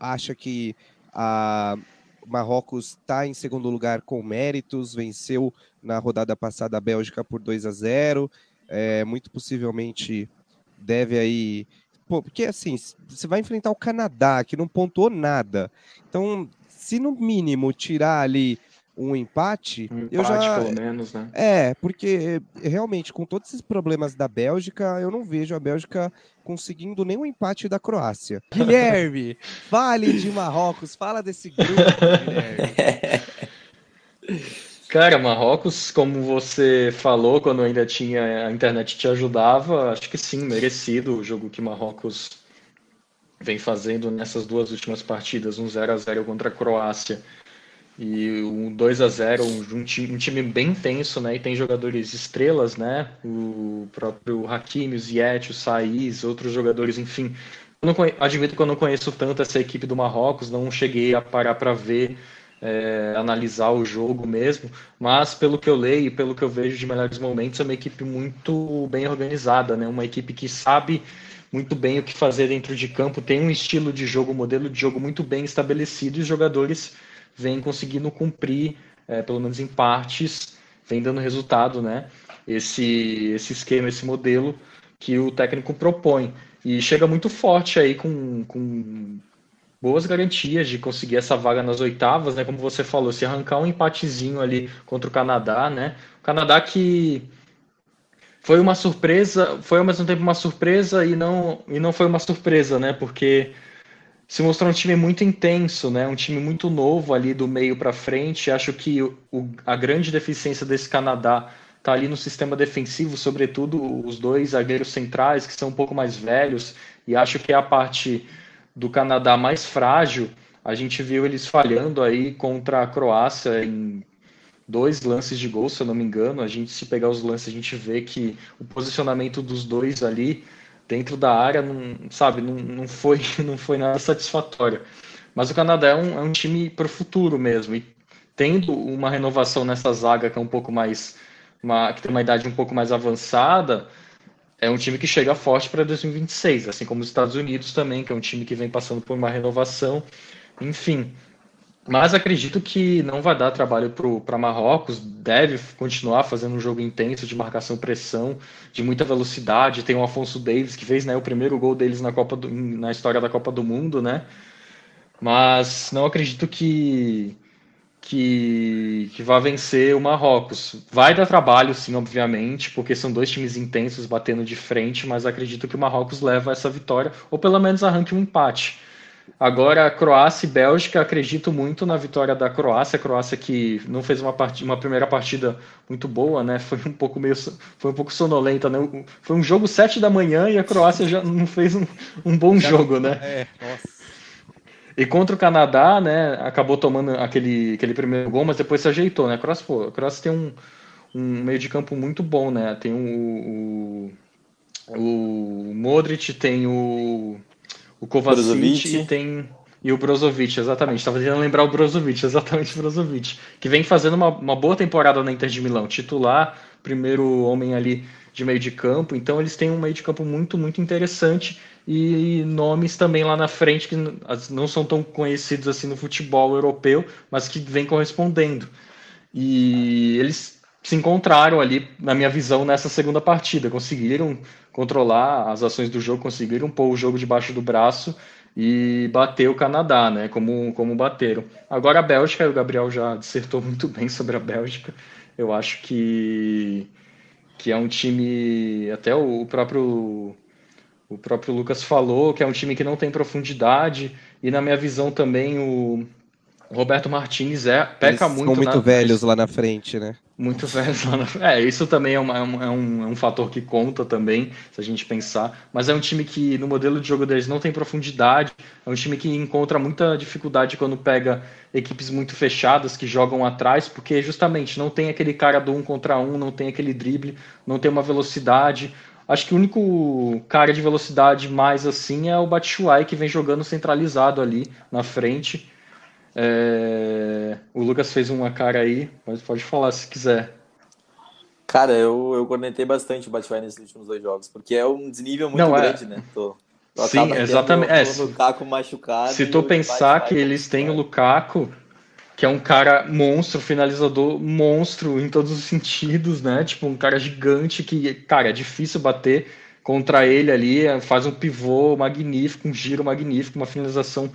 B: acha que a Marrocos está em segundo lugar com méritos, venceu na rodada passada a Bélgica por 2 a 0. É, muito possivelmente deve aí. Pô, porque assim, você vai enfrentar o Canadá, que não pontuou nada. Então, se no mínimo tirar ali um empate,
C: um empate
B: eu já
C: pelo menos, né?
B: É, porque realmente com todos esses problemas da Bélgica, eu não vejo a Bélgica conseguindo nenhum empate da Croácia. (laughs) Guilherme, fale de Marrocos, fala desse grupo, Guilherme.
C: Cara, Marrocos, como você falou, quando ainda tinha a internet te ajudava, acho que sim, merecido o jogo que Marrocos vem fazendo nessas duas últimas partidas, um 0 a 0 contra a Croácia e um 2 a 0 um, time, um time bem tenso, né? E tem jogadores estrelas, né? O próprio Hakimi, o Ziyech, o Saiz, outros jogadores, enfim. Eu conhe... Admito que eu não conheço tanto essa equipe do Marrocos, não cheguei a parar para ver, é, analisar o jogo mesmo, mas pelo que eu leio e pelo que eu vejo de melhores momentos, é uma equipe muito bem organizada, né? Uma equipe que sabe muito bem o que fazer dentro de campo, tem um estilo de jogo, um modelo de jogo muito bem estabelecido e os jogadores vem conseguindo cumprir, é, pelo menos em partes, vem dando resultado, né? Esse, esse esquema, esse modelo que o técnico propõe. E chega muito forte aí com, com boas garantias de conseguir essa vaga nas oitavas, né? Como você falou, se arrancar um empatezinho ali contra o Canadá, né? O Canadá que foi uma surpresa, foi ao mesmo tempo uma surpresa e não, e não foi uma surpresa, né? Porque se mostrou um time muito intenso, né? Um time muito novo ali do meio para frente. Acho que o, a grande deficiência desse Canadá tá ali no sistema defensivo, sobretudo os dois zagueiros centrais que são um pouco mais velhos. E acho que é a parte do Canadá mais frágil. A gente viu eles falhando aí contra a Croácia em dois lances de gol, se eu não me engano. A gente, se pegar os lances, a gente vê que o posicionamento dos dois ali dentro da área, não, sabe, não, não, foi, (laughs) não foi nada satisfatório. Mas o Canadá é um, é um time para o futuro mesmo. E tendo uma renovação nessa zaga que é um pouco mais. Uma, que tem uma idade um pouco mais avançada, é um time que chega forte para 2026, assim como os Estados Unidos também, que é um time que vem passando por uma renovação. Enfim, mas acredito que não vai dar trabalho para Marrocos, deve continuar fazendo um jogo intenso de marcação-pressão, de muita velocidade. Tem o Afonso Davis, que fez né, o primeiro gol deles na, Copa do, na história da Copa do Mundo, né? Mas não acredito que, que, que vá vencer o Marrocos. Vai dar trabalho, sim, obviamente, porque são dois times intensos batendo de frente, mas acredito que o Marrocos leva essa vitória, ou pelo menos arranque um empate. Agora, Croácia e Bélgica, acredito muito na vitória da Croácia. A Croácia que não fez uma, part... uma primeira partida muito boa, né? Foi um pouco meio foi um pouco sonolenta, né? Foi um jogo sete da manhã e a Croácia já não fez um, um bom jogo, né? É, nossa. E contra o Canadá, né? Acabou tomando aquele, aquele primeiro gol, mas depois se ajeitou, né? A Croácia, pô, a Croácia tem um, um meio de campo muito bom, né? Tem o, o, o Modric, tem o o Kovacic e tem e o Brozovic, exatamente. Estava tentando lembrar o Brozovic, (laughs) exatamente o Brozovic, que vem fazendo uma, uma boa temporada na Inter de Milão, titular, primeiro homem ali de meio de campo. Então eles têm um meio de campo muito, muito interessante e nomes também lá na frente que não são tão conhecidos assim no futebol europeu, mas que vem correspondendo. E eles se encontraram ali, na minha visão, nessa segunda partida. Conseguiram controlar as ações do jogo, conseguiram pôr o jogo debaixo do braço e bater o Canadá, né? Como, como bateram. Agora a Bélgica, o Gabriel já dissertou (laughs) muito bem sobre a Bélgica. Eu acho que, que é um time, até o próprio o próprio Lucas falou, que é um time que não tem profundidade, e na minha visão também o, Roberto Martinez é, peca Eles muito.
B: São muito na... velhos lá na frente, né?
C: Muito velhos lá na frente. É, isso também é, uma, é, um, é, um, é um fator que conta também, se a gente pensar. Mas é um time que, no modelo de jogo deles, não tem profundidade. É um time que encontra muita dificuldade quando pega equipes muito fechadas que jogam atrás, porque justamente não tem aquele cara do um contra um, não tem aquele drible, não tem uma velocidade. Acho que o único cara de velocidade mais assim é o Batshuayi, que vem jogando centralizado ali na frente é... O Lucas fez uma cara aí, mas pode falar se quiser.
E: Cara, eu, eu cornetei bastante o Batshuayi nesses últimos dois jogos, porque é um desnível muito Não, é. grande, é... né? Tô,
C: tô Sim, exatamente. É,
E: o Lukaku machucado.
C: Se tu pensar que eles têm o Lukaku, que é um cara monstro, finalizador monstro em todos os sentidos, né? Tipo, um cara gigante que, cara, é difícil bater contra ele ali, faz um pivô magnífico, um giro magnífico, uma finalização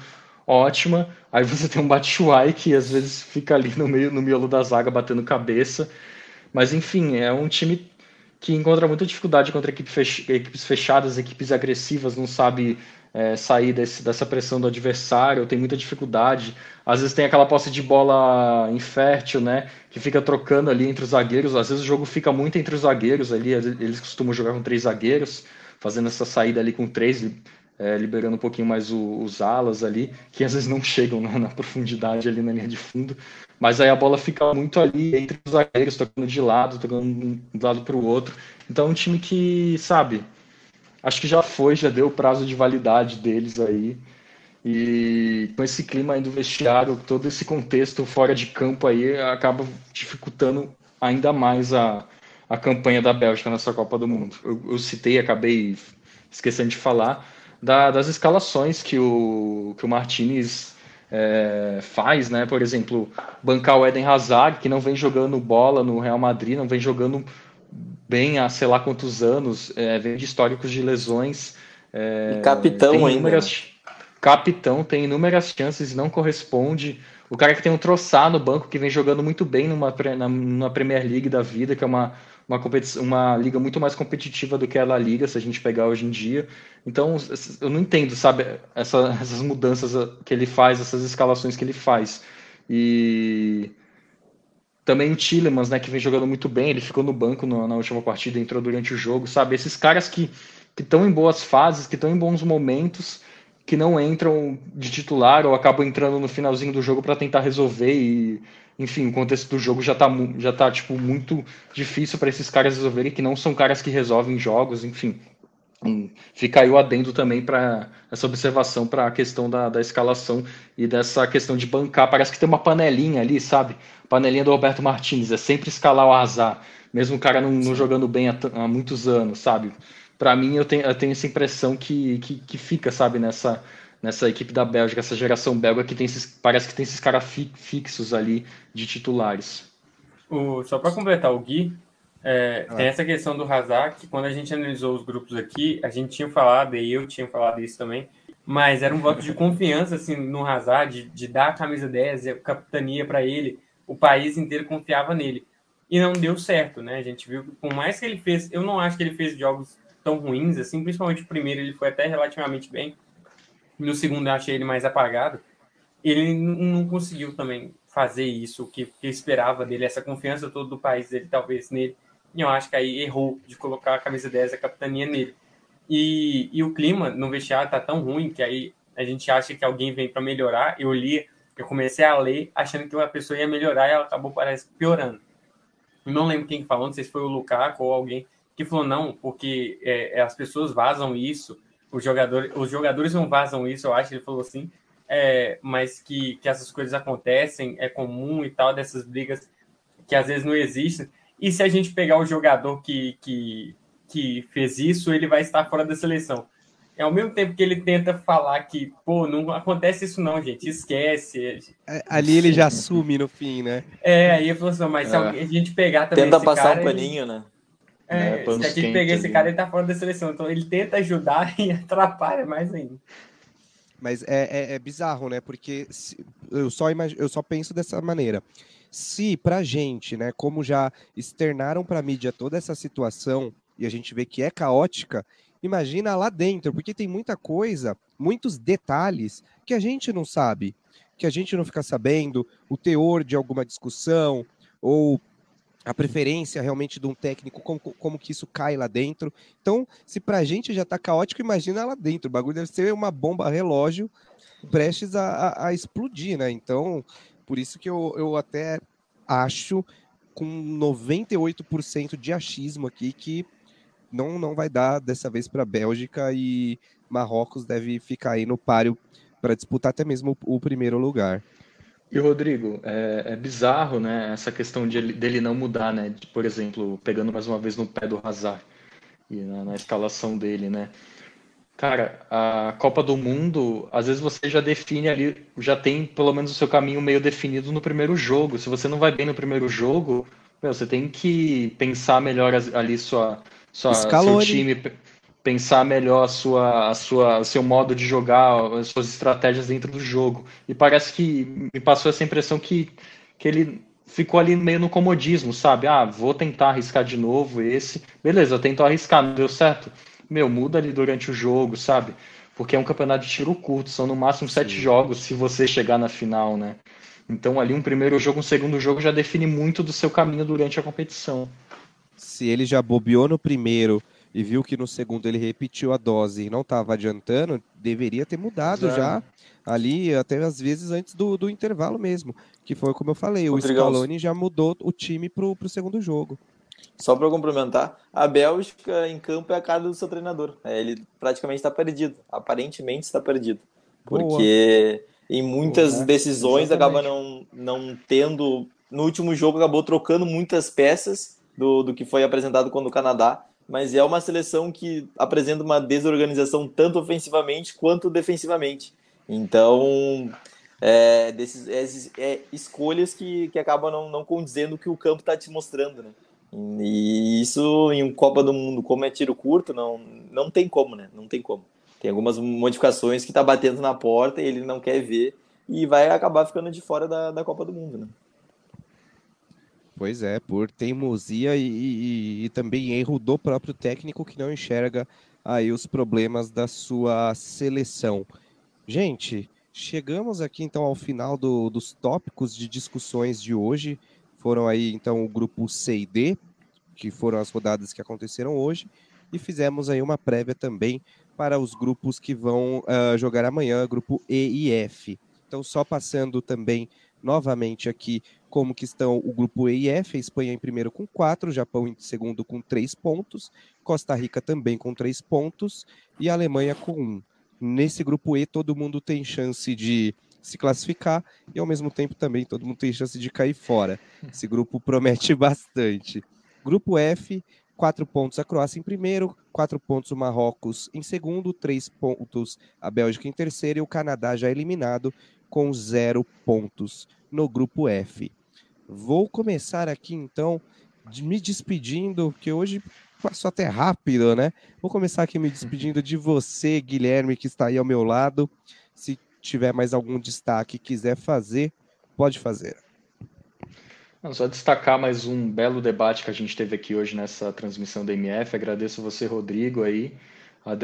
C: ótima. Aí você (laughs) tem um Batshuayi que às vezes fica ali no meio no miolo da zaga batendo cabeça. Mas enfim, é um time que encontra muita dificuldade contra equipes fechadas, equipes agressivas, não sabe é, sair desse, dessa pressão do adversário, tem muita dificuldade. Às vezes tem aquela posse de bola infértil, né? Que fica trocando ali entre os zagueiros. Às vezes o jogo fica muito entre os zagueiros ali. Eles costumam jogar com três zagueiros, fazendo essa saída ali com três é, liberando um pouquinho mais o, os alas ali, que às vezes não chegam na, na, profundidade ali na linha de fundo, mas aí a bola fica muito ali entre os zagueiros, tocando de lado, tocando de lado para o outro. Então é um time que, sabe, acho que já foi, já deu o prazo de validade deles aí. E com esse clima aí do vestiário, todo esse contexto fora de campo aí, acaba dificultando ainda mais a, a campanha da Bélgica nessa Copa do Mundo. Eu, eu citei, acabei esquecendo de falar, da, das escalações que o, que o Martinez é, faz, né? Por exemplo, bancar o Eden Hazard, que não vem jogando bola no Real Madrid, não vem jogando bem há sei lá quantos anos, é, vem de históricos de lesões.
E: É, e capitão ainda. Inúmeras,
C: né? capitão, tem inúmeras chances e não corresponde. O cara que tem um troçar no banco, que vem jogando muito bem numa, na, numa Premier League da vida, que é uma uma, uma liga muito mais competitiva do que a La Liga, se a gente pegar hoje em dia. Então, eu não entendo, sabe, essa, (laughs) essas mudanças que ele faz, essas escalações que ele faz. E também o Tillemans, né, que vem jogando muito bem, ele ficou no banco no, na última partida, entrou durante o jogo, sabe? Esses caras que estão em boas fases, que estão em bons momentos, que não entram de titular ou acabam entrando no finalzinho do jogo para tentar resolver e enfim, o contexto do jogo já está já tá, tipo, muito difícil para esses caras resolverem, que não são caras que resolvem jogos, enfim. Fica aí o adendo também para essa observação para a questão da, da escalação e dessa questão de bancar. Parece que tem uma panelinha ali, sabe? Panelinha do Roberto Martins, é sempre escalar o azar, mesmo o cara não, não jogando bem há, há, muitos anos, sabe? Para mim, eu tenho, eu tenho essa impressão que, que, que fica, sabe, nessa, nessa equipe da Bélgica, essa geração belga que tem esses, parece que tem esses caras fi, fixos ali de titulares.
D: O, só para completar o Gui, é, ah. tem essa questão do Hazard, que quando a gente analisou os grupos aqui, a gente tinha falado, e eu tinha falado isso também, mas era um voto de confiança assim, no Hazard, de, de dar a camisa 10 e a capitania para ele, o país inteiro confiava nele. E não deu certo, né? A gente viu que, por mais que ele fez, eu não acho que ele fez jogos tão ruins, assim, principalmente o primeiro ele foi até relativamente bem, no segundo eu achei ele mais apagado. Ele não conseguiu também fazer isso que, que esperava dele, essa confiança toda do país dele, talvez nele. E eu acho que aí errou de colocar a camisa 10, a capitania nele. E, e o clima no vestiário tá tão ruim que aí a gente acha que alguém vem para melhorar. Eu li, eu comecei a ler achando que uma pessoa ia melhorar e ela acabou, parece, piorando. Não lembro quem falou, não sei se foi o Lukaku ou alguém que falou não, porque é, as pessoas vazam isso os jogadores, os jogadores não vazam isso, eu acho, ele falou assim, é, mas que, que essas coisas acontecem, é comum e tal, dessas brigas que às vezes não existem. E se a gente pegar o jogador que, que, que fez isso, ele vai estar fora da seleção. É ao mesmo tempo que ele tenta falar que, pô, não acontece isso não, gente, esquece.
B: É, ali ele já assume no fim, né?
D: É, aí ele falou assim, mas se é. a gente pegar também
E: Tenta passar cara, um paninho, ele... né?
D: É, né, se a gente pegar esse cara, ele tá fora da seleção. Então ele tenta ajudar (laughs) e atrapalha mais ainda.
B: Mas é, é, é bizarro, né? Porque se, eu, só imag... eu só penso dessa maneira. Se pra gente, né, como já externaram pra mídia toda essa situação e a gente vê que é caótica, imagina lá dentro, porque tem muita coisa, muitos detalhes que a gente não sabe, que a gente não fica sabendo, o teor de alguma discussão, ou a preferência realmente de um técnico, como, como que isso cai lá dentro. Então, se para a gente já está caótico, imagina lá dentro. O bagulho deve ser uma bomba relógio prestes a, a, a explodir, né? Então, por isso que eu, eu até acho, com 98% de achismo aqui, que não, não vai dar dessa vez para a Bélgica e Marrocos deve ficar aí no páreo para disputar até mesmo o, o primeiro lugar.
C: E Rodrigo, é, é, bizarro, né, essa questão de, dele não mudar, né, de, por exemplo, pegando mais uma vez no pé do Hazard e na, na, escalação dele, né. Cara, a Copa do Mundo, às vezes você já define ali, já tem pelo menos o seu caminho meio definido no primeiro jogo. Se você não vai bem no primeiro jogo, meu, você tem que pensar melhor ali sua, sua seu time pensar melhor a sua, a sua, o seu modo de jogar, as suas estratégias dentro do jogo. E parece que me passou essa impressão que, que ele ficou ali meio no comodismo, sabe? Ah, vou tentar arriscar de novo esse. Beleza, eu tento arriscar, não deu certo. Meu, muda ali durante o jogo, sabe? Porque é um campeonato de tiro curto, são no máximo sete Sim. jogos se você chegar na final, né? Então ali um primeiro jogo, um segundo jogo já define muito do seu caminho durante a competição.
B: Se ele já bobeou no primeiro e viu que no segundo ele repetiu a dose e não estava adiantando, deveria ter mudado já ali, até às vezes antes do, do intervalo mesmo. Que foi como eu falei, o Scaloni já mudou o time para o segundo jogo.
E: Só para complementar, a Bélgica em campo é a cara do seu treinador. É, ele praticamente está perdido. Aparentemente está perdido. Porque Boa. em muitas Boa, né? decisões Exatamente. acaba não, não tendo. No último jogo acabou trocando muitas peças do, do que foi apresentado quando o Canadá mas é uma seleção que apresenta uma desorganização tanto ofensivamente quanto defensivamente. Então, é, desses, é, é, escolhas que, que acabam não, não condizendo o que o campo está te mostrando, né? E isso em Copa do Mundo, como é tiro curto, não, não tem como, né? Não tem como. Tem algumas modificações que tá batendo na porta e ele não quer ver e vai acabar ficando de fora da, da Copa do Mundo, né?
B: Pois é, por teimosia e, e, e, também erro do próprio técnico que não enxerga aí os problemas da sua seleção. Gente, chegamos aqui então ao final do, dos tópicos de discussões de hoje. Foram aí então o grupo C e D, que foram as rodadas que aconteceram hoje, e fizemos aí uma prévia também para os grupos que vão uh, jogar amanhã, grupo E e F. Então, só passando também novamente aqui como que estão o grupo E e F, a Espanha em primeiro com quatro, Japão em segundo com três pontos, Costa Rica também com três pontos e a Alemanha com um. Nesse grupo E, todo mundo tem chance de se classificar e ao mesmo tempo também todo mundo tem chance de cair fora. Esse grupo promete (laughs) bastante. Grupo F, quatro pontos a Croácia em primeiro, quatro pontos o Marrocos em segundo, três pontos a Bélgica em terceiro e o Canadá já eliminado com zero pontos no grupo F. Vou começar aqui então de me despedindo, que hoje passou até rápido, né? Vou começar aqui me despedindo de você, Guilherme, que está aí ao meu lado. Se tiver mais algum destaque quiser fazer, pode fazer.
C: Só destacar mais um belo debate que a gente teve aqui hoje nessa transmissão da MF. Agradeço você, Rodrigo, aí.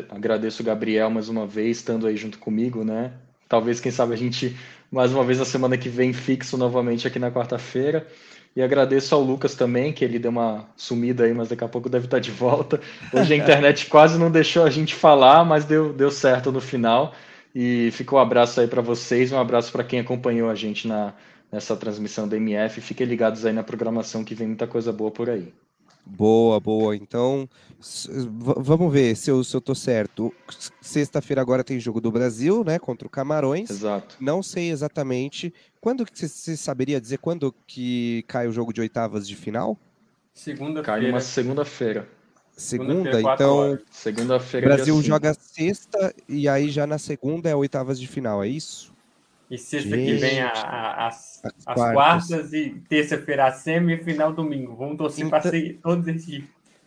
C: Agradeço o Gabriel mais uma vez, estando aí junto comigo, né? Talvez, quem sabe, a gente, mais uma vez, na semana que vem, fixo novamente aqui na quarta-feira. E agradeço ao Lucas também, que ele deu uma sumida aí, mas daqui a pouco deve estar de volta. Hoje a (laughs) internet quase não deixou a gente falar, mas deu, deu certo no final. E fica um abraço aí para vocês, um abraço para quem acompanhou a gente na, nessa transmissão da MF. Fiquem ligados aí na programação que vem muita coisa boa por aí.
B: Boa, boa. Então, vamos ver se eu, se eu tô certo. Sexta-feira agora tem jogo do Brasil, né? Contra o Camarões.
C: Exato.
B: Não sei exatamente. Quando que você saberia dizer quando que cai o jogo de oitavas de final?
C: Segunda-feira. Cai uma segunda-feira.
B: Segunda, segunda então.
C: Segunda-feira.
B: O Brasil joga sexta e aí já na segunda é oitavas de final, é isso?
D: E sexta Gente, que vem a, a, as, as, as quartas. quartas e terça-feira a semi e final domingo. Vamos torcer então... para todos esses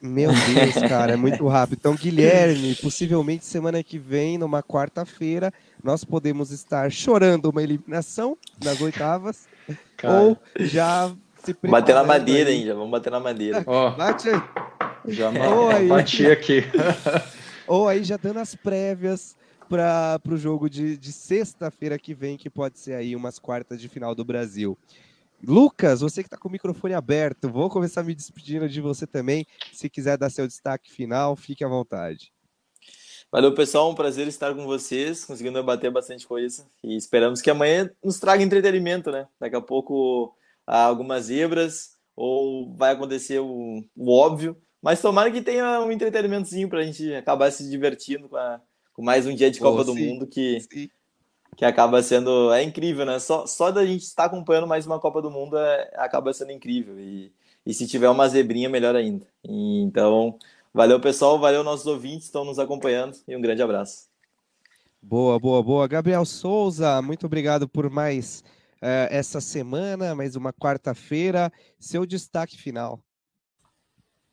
B: meu Deus, cara, é muito rápido. Então, (laughs) Guilherme, possivelmente semana que vem, numa quarta-feira, nós podemos estar chorando uma eliminação nas oitavas cara. ou já se
E: preparando. Bater na madeira, hein? Já vamos bater na madeira.
C: Ó, Bate aí. Já é. bati aqui.
B: ou aí já dando as prévias para o jogo de, de sexta-feira que vem, que pode ser aí umas quartas de final do Brasil. Lucas, você que está com o microfone aberto, vou começar me despedindo de você também. Se quiser dar seu destaque final, fique à vontade.
E: Valeu, pessoal. Um prazer estar com vocês, conseguindo debater bastante coisa. E esperamos que amanhã nos traga entretenimento, né? Daqui a pouco algumas zebras, ou vai acontecer o, o óbvio. Mas tomara que tenha um entretenimentozinho para a gente acabar se divertindo com a, com mais um dia de Copa oh, do Mundo que, que acaba sendo é incrível, né? Só, só da gente estar acompanhando mais uma Copa do Mundo é, acaba sendo incrível. E, e se tiver uma zebrinha, melhor ainda. E, então, valeu pessoal, valeu nossos ouvintes que estão nos acompanhando e um grande abraço.
B: Boa, boa, boa. Gabriel Souza, muito obrigado por mais uh, essa semana, mais uma quarta-feira. Seu destaque final.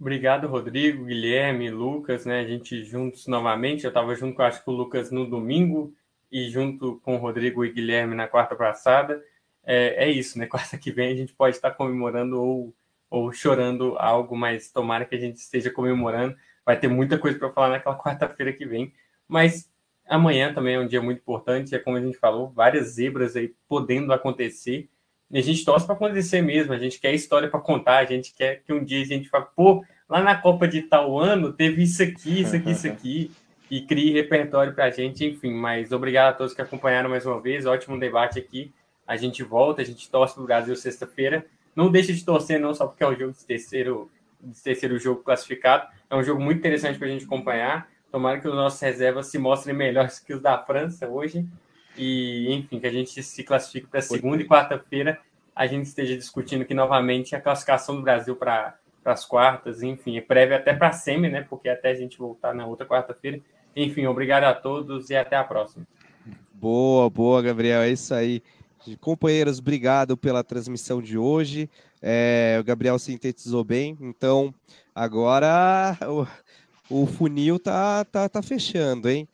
D: Obrigado, Rodrigo, Guilherme, Lucas, né? A gente juntos novamente. Eu estava junto com, acho que o Lucas no domingo e junto com o Rodrigo e Guilherme na quarta passada. É, é isso, né? (laughs) Quarta que vem a gente pode estar comemorando ou, ou chorando algo, mas tomara que a gente esteja comemorando. Vai ter muita coisa para falar naquela (laughs) quarta-feira que vem. Mas amanhã também é um dia muito importante. É como a gente falou, várias zebras aí podendo acontecer. A gente torce para acontecer mesmo, a gente quer história para contar, a gente quer que um dia a gente fale, pô, lá na Copa de tal ano teve isso aqui, isso aqui, isso aqui, e crie repertório para a gente, enfim. Mas obrigado a todos que acompanharam mais uma vez, ótimo debate aqui. A gente volta, a gente torce para o Brasil sexta-feira. Não deixe de torcer, não, só porque é o jogo de terceiro, de terceiro jogo classificado. É um jogo muito interessante para a gente acompanhar. Tomara que os nossos reservas se mostrem melhores que os da França hoje e, enfim, que a gente se classifique para segunda e quarta-feira, a gente esteja discutindo aqui novamente a classificação do Brasil para as quartas, enfim, é prévia até para a semi, né? Porque até a gente voltar na outra quarta-feira. Enfim, obrigado a todos e até a próxima.
B: Boa, boa, Gabriel, é isso aí. Companheiros, obrigado pela transmissão de hoje. É, o Gabriel sintetizou bem, então agora o, o funil tá, tá, tá fechando, hein?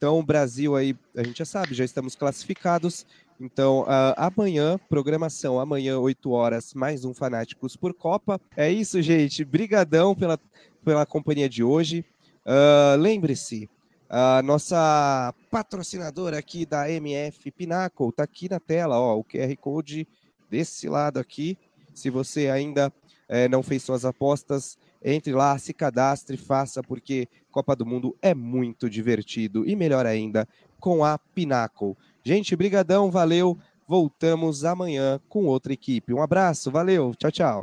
B: Então, o Brasil aí, a gente já sabe, já estamos classificados. Então, uh, amanhã, programação, amanhã, 8 horas, mais um Fanáticos por Copa. É isso, gente. Brigadão pela, pela companhia de hoje. Uh, Lembre-se, a nossa patrocinadora aqui da MF Pinnacle está aqui na tela, ó, o QR Code desse lado aqui. Se você ainda é, não fez suas apostas, entre lá, se cadastre, faça, porque Copa do Mundo é muito divertido e melhor ainda com a Pinnacle. Gente, brigadão, valeu. Voltamos amanhã com outra equipe. Um abraço, valeu, tchau, tchau.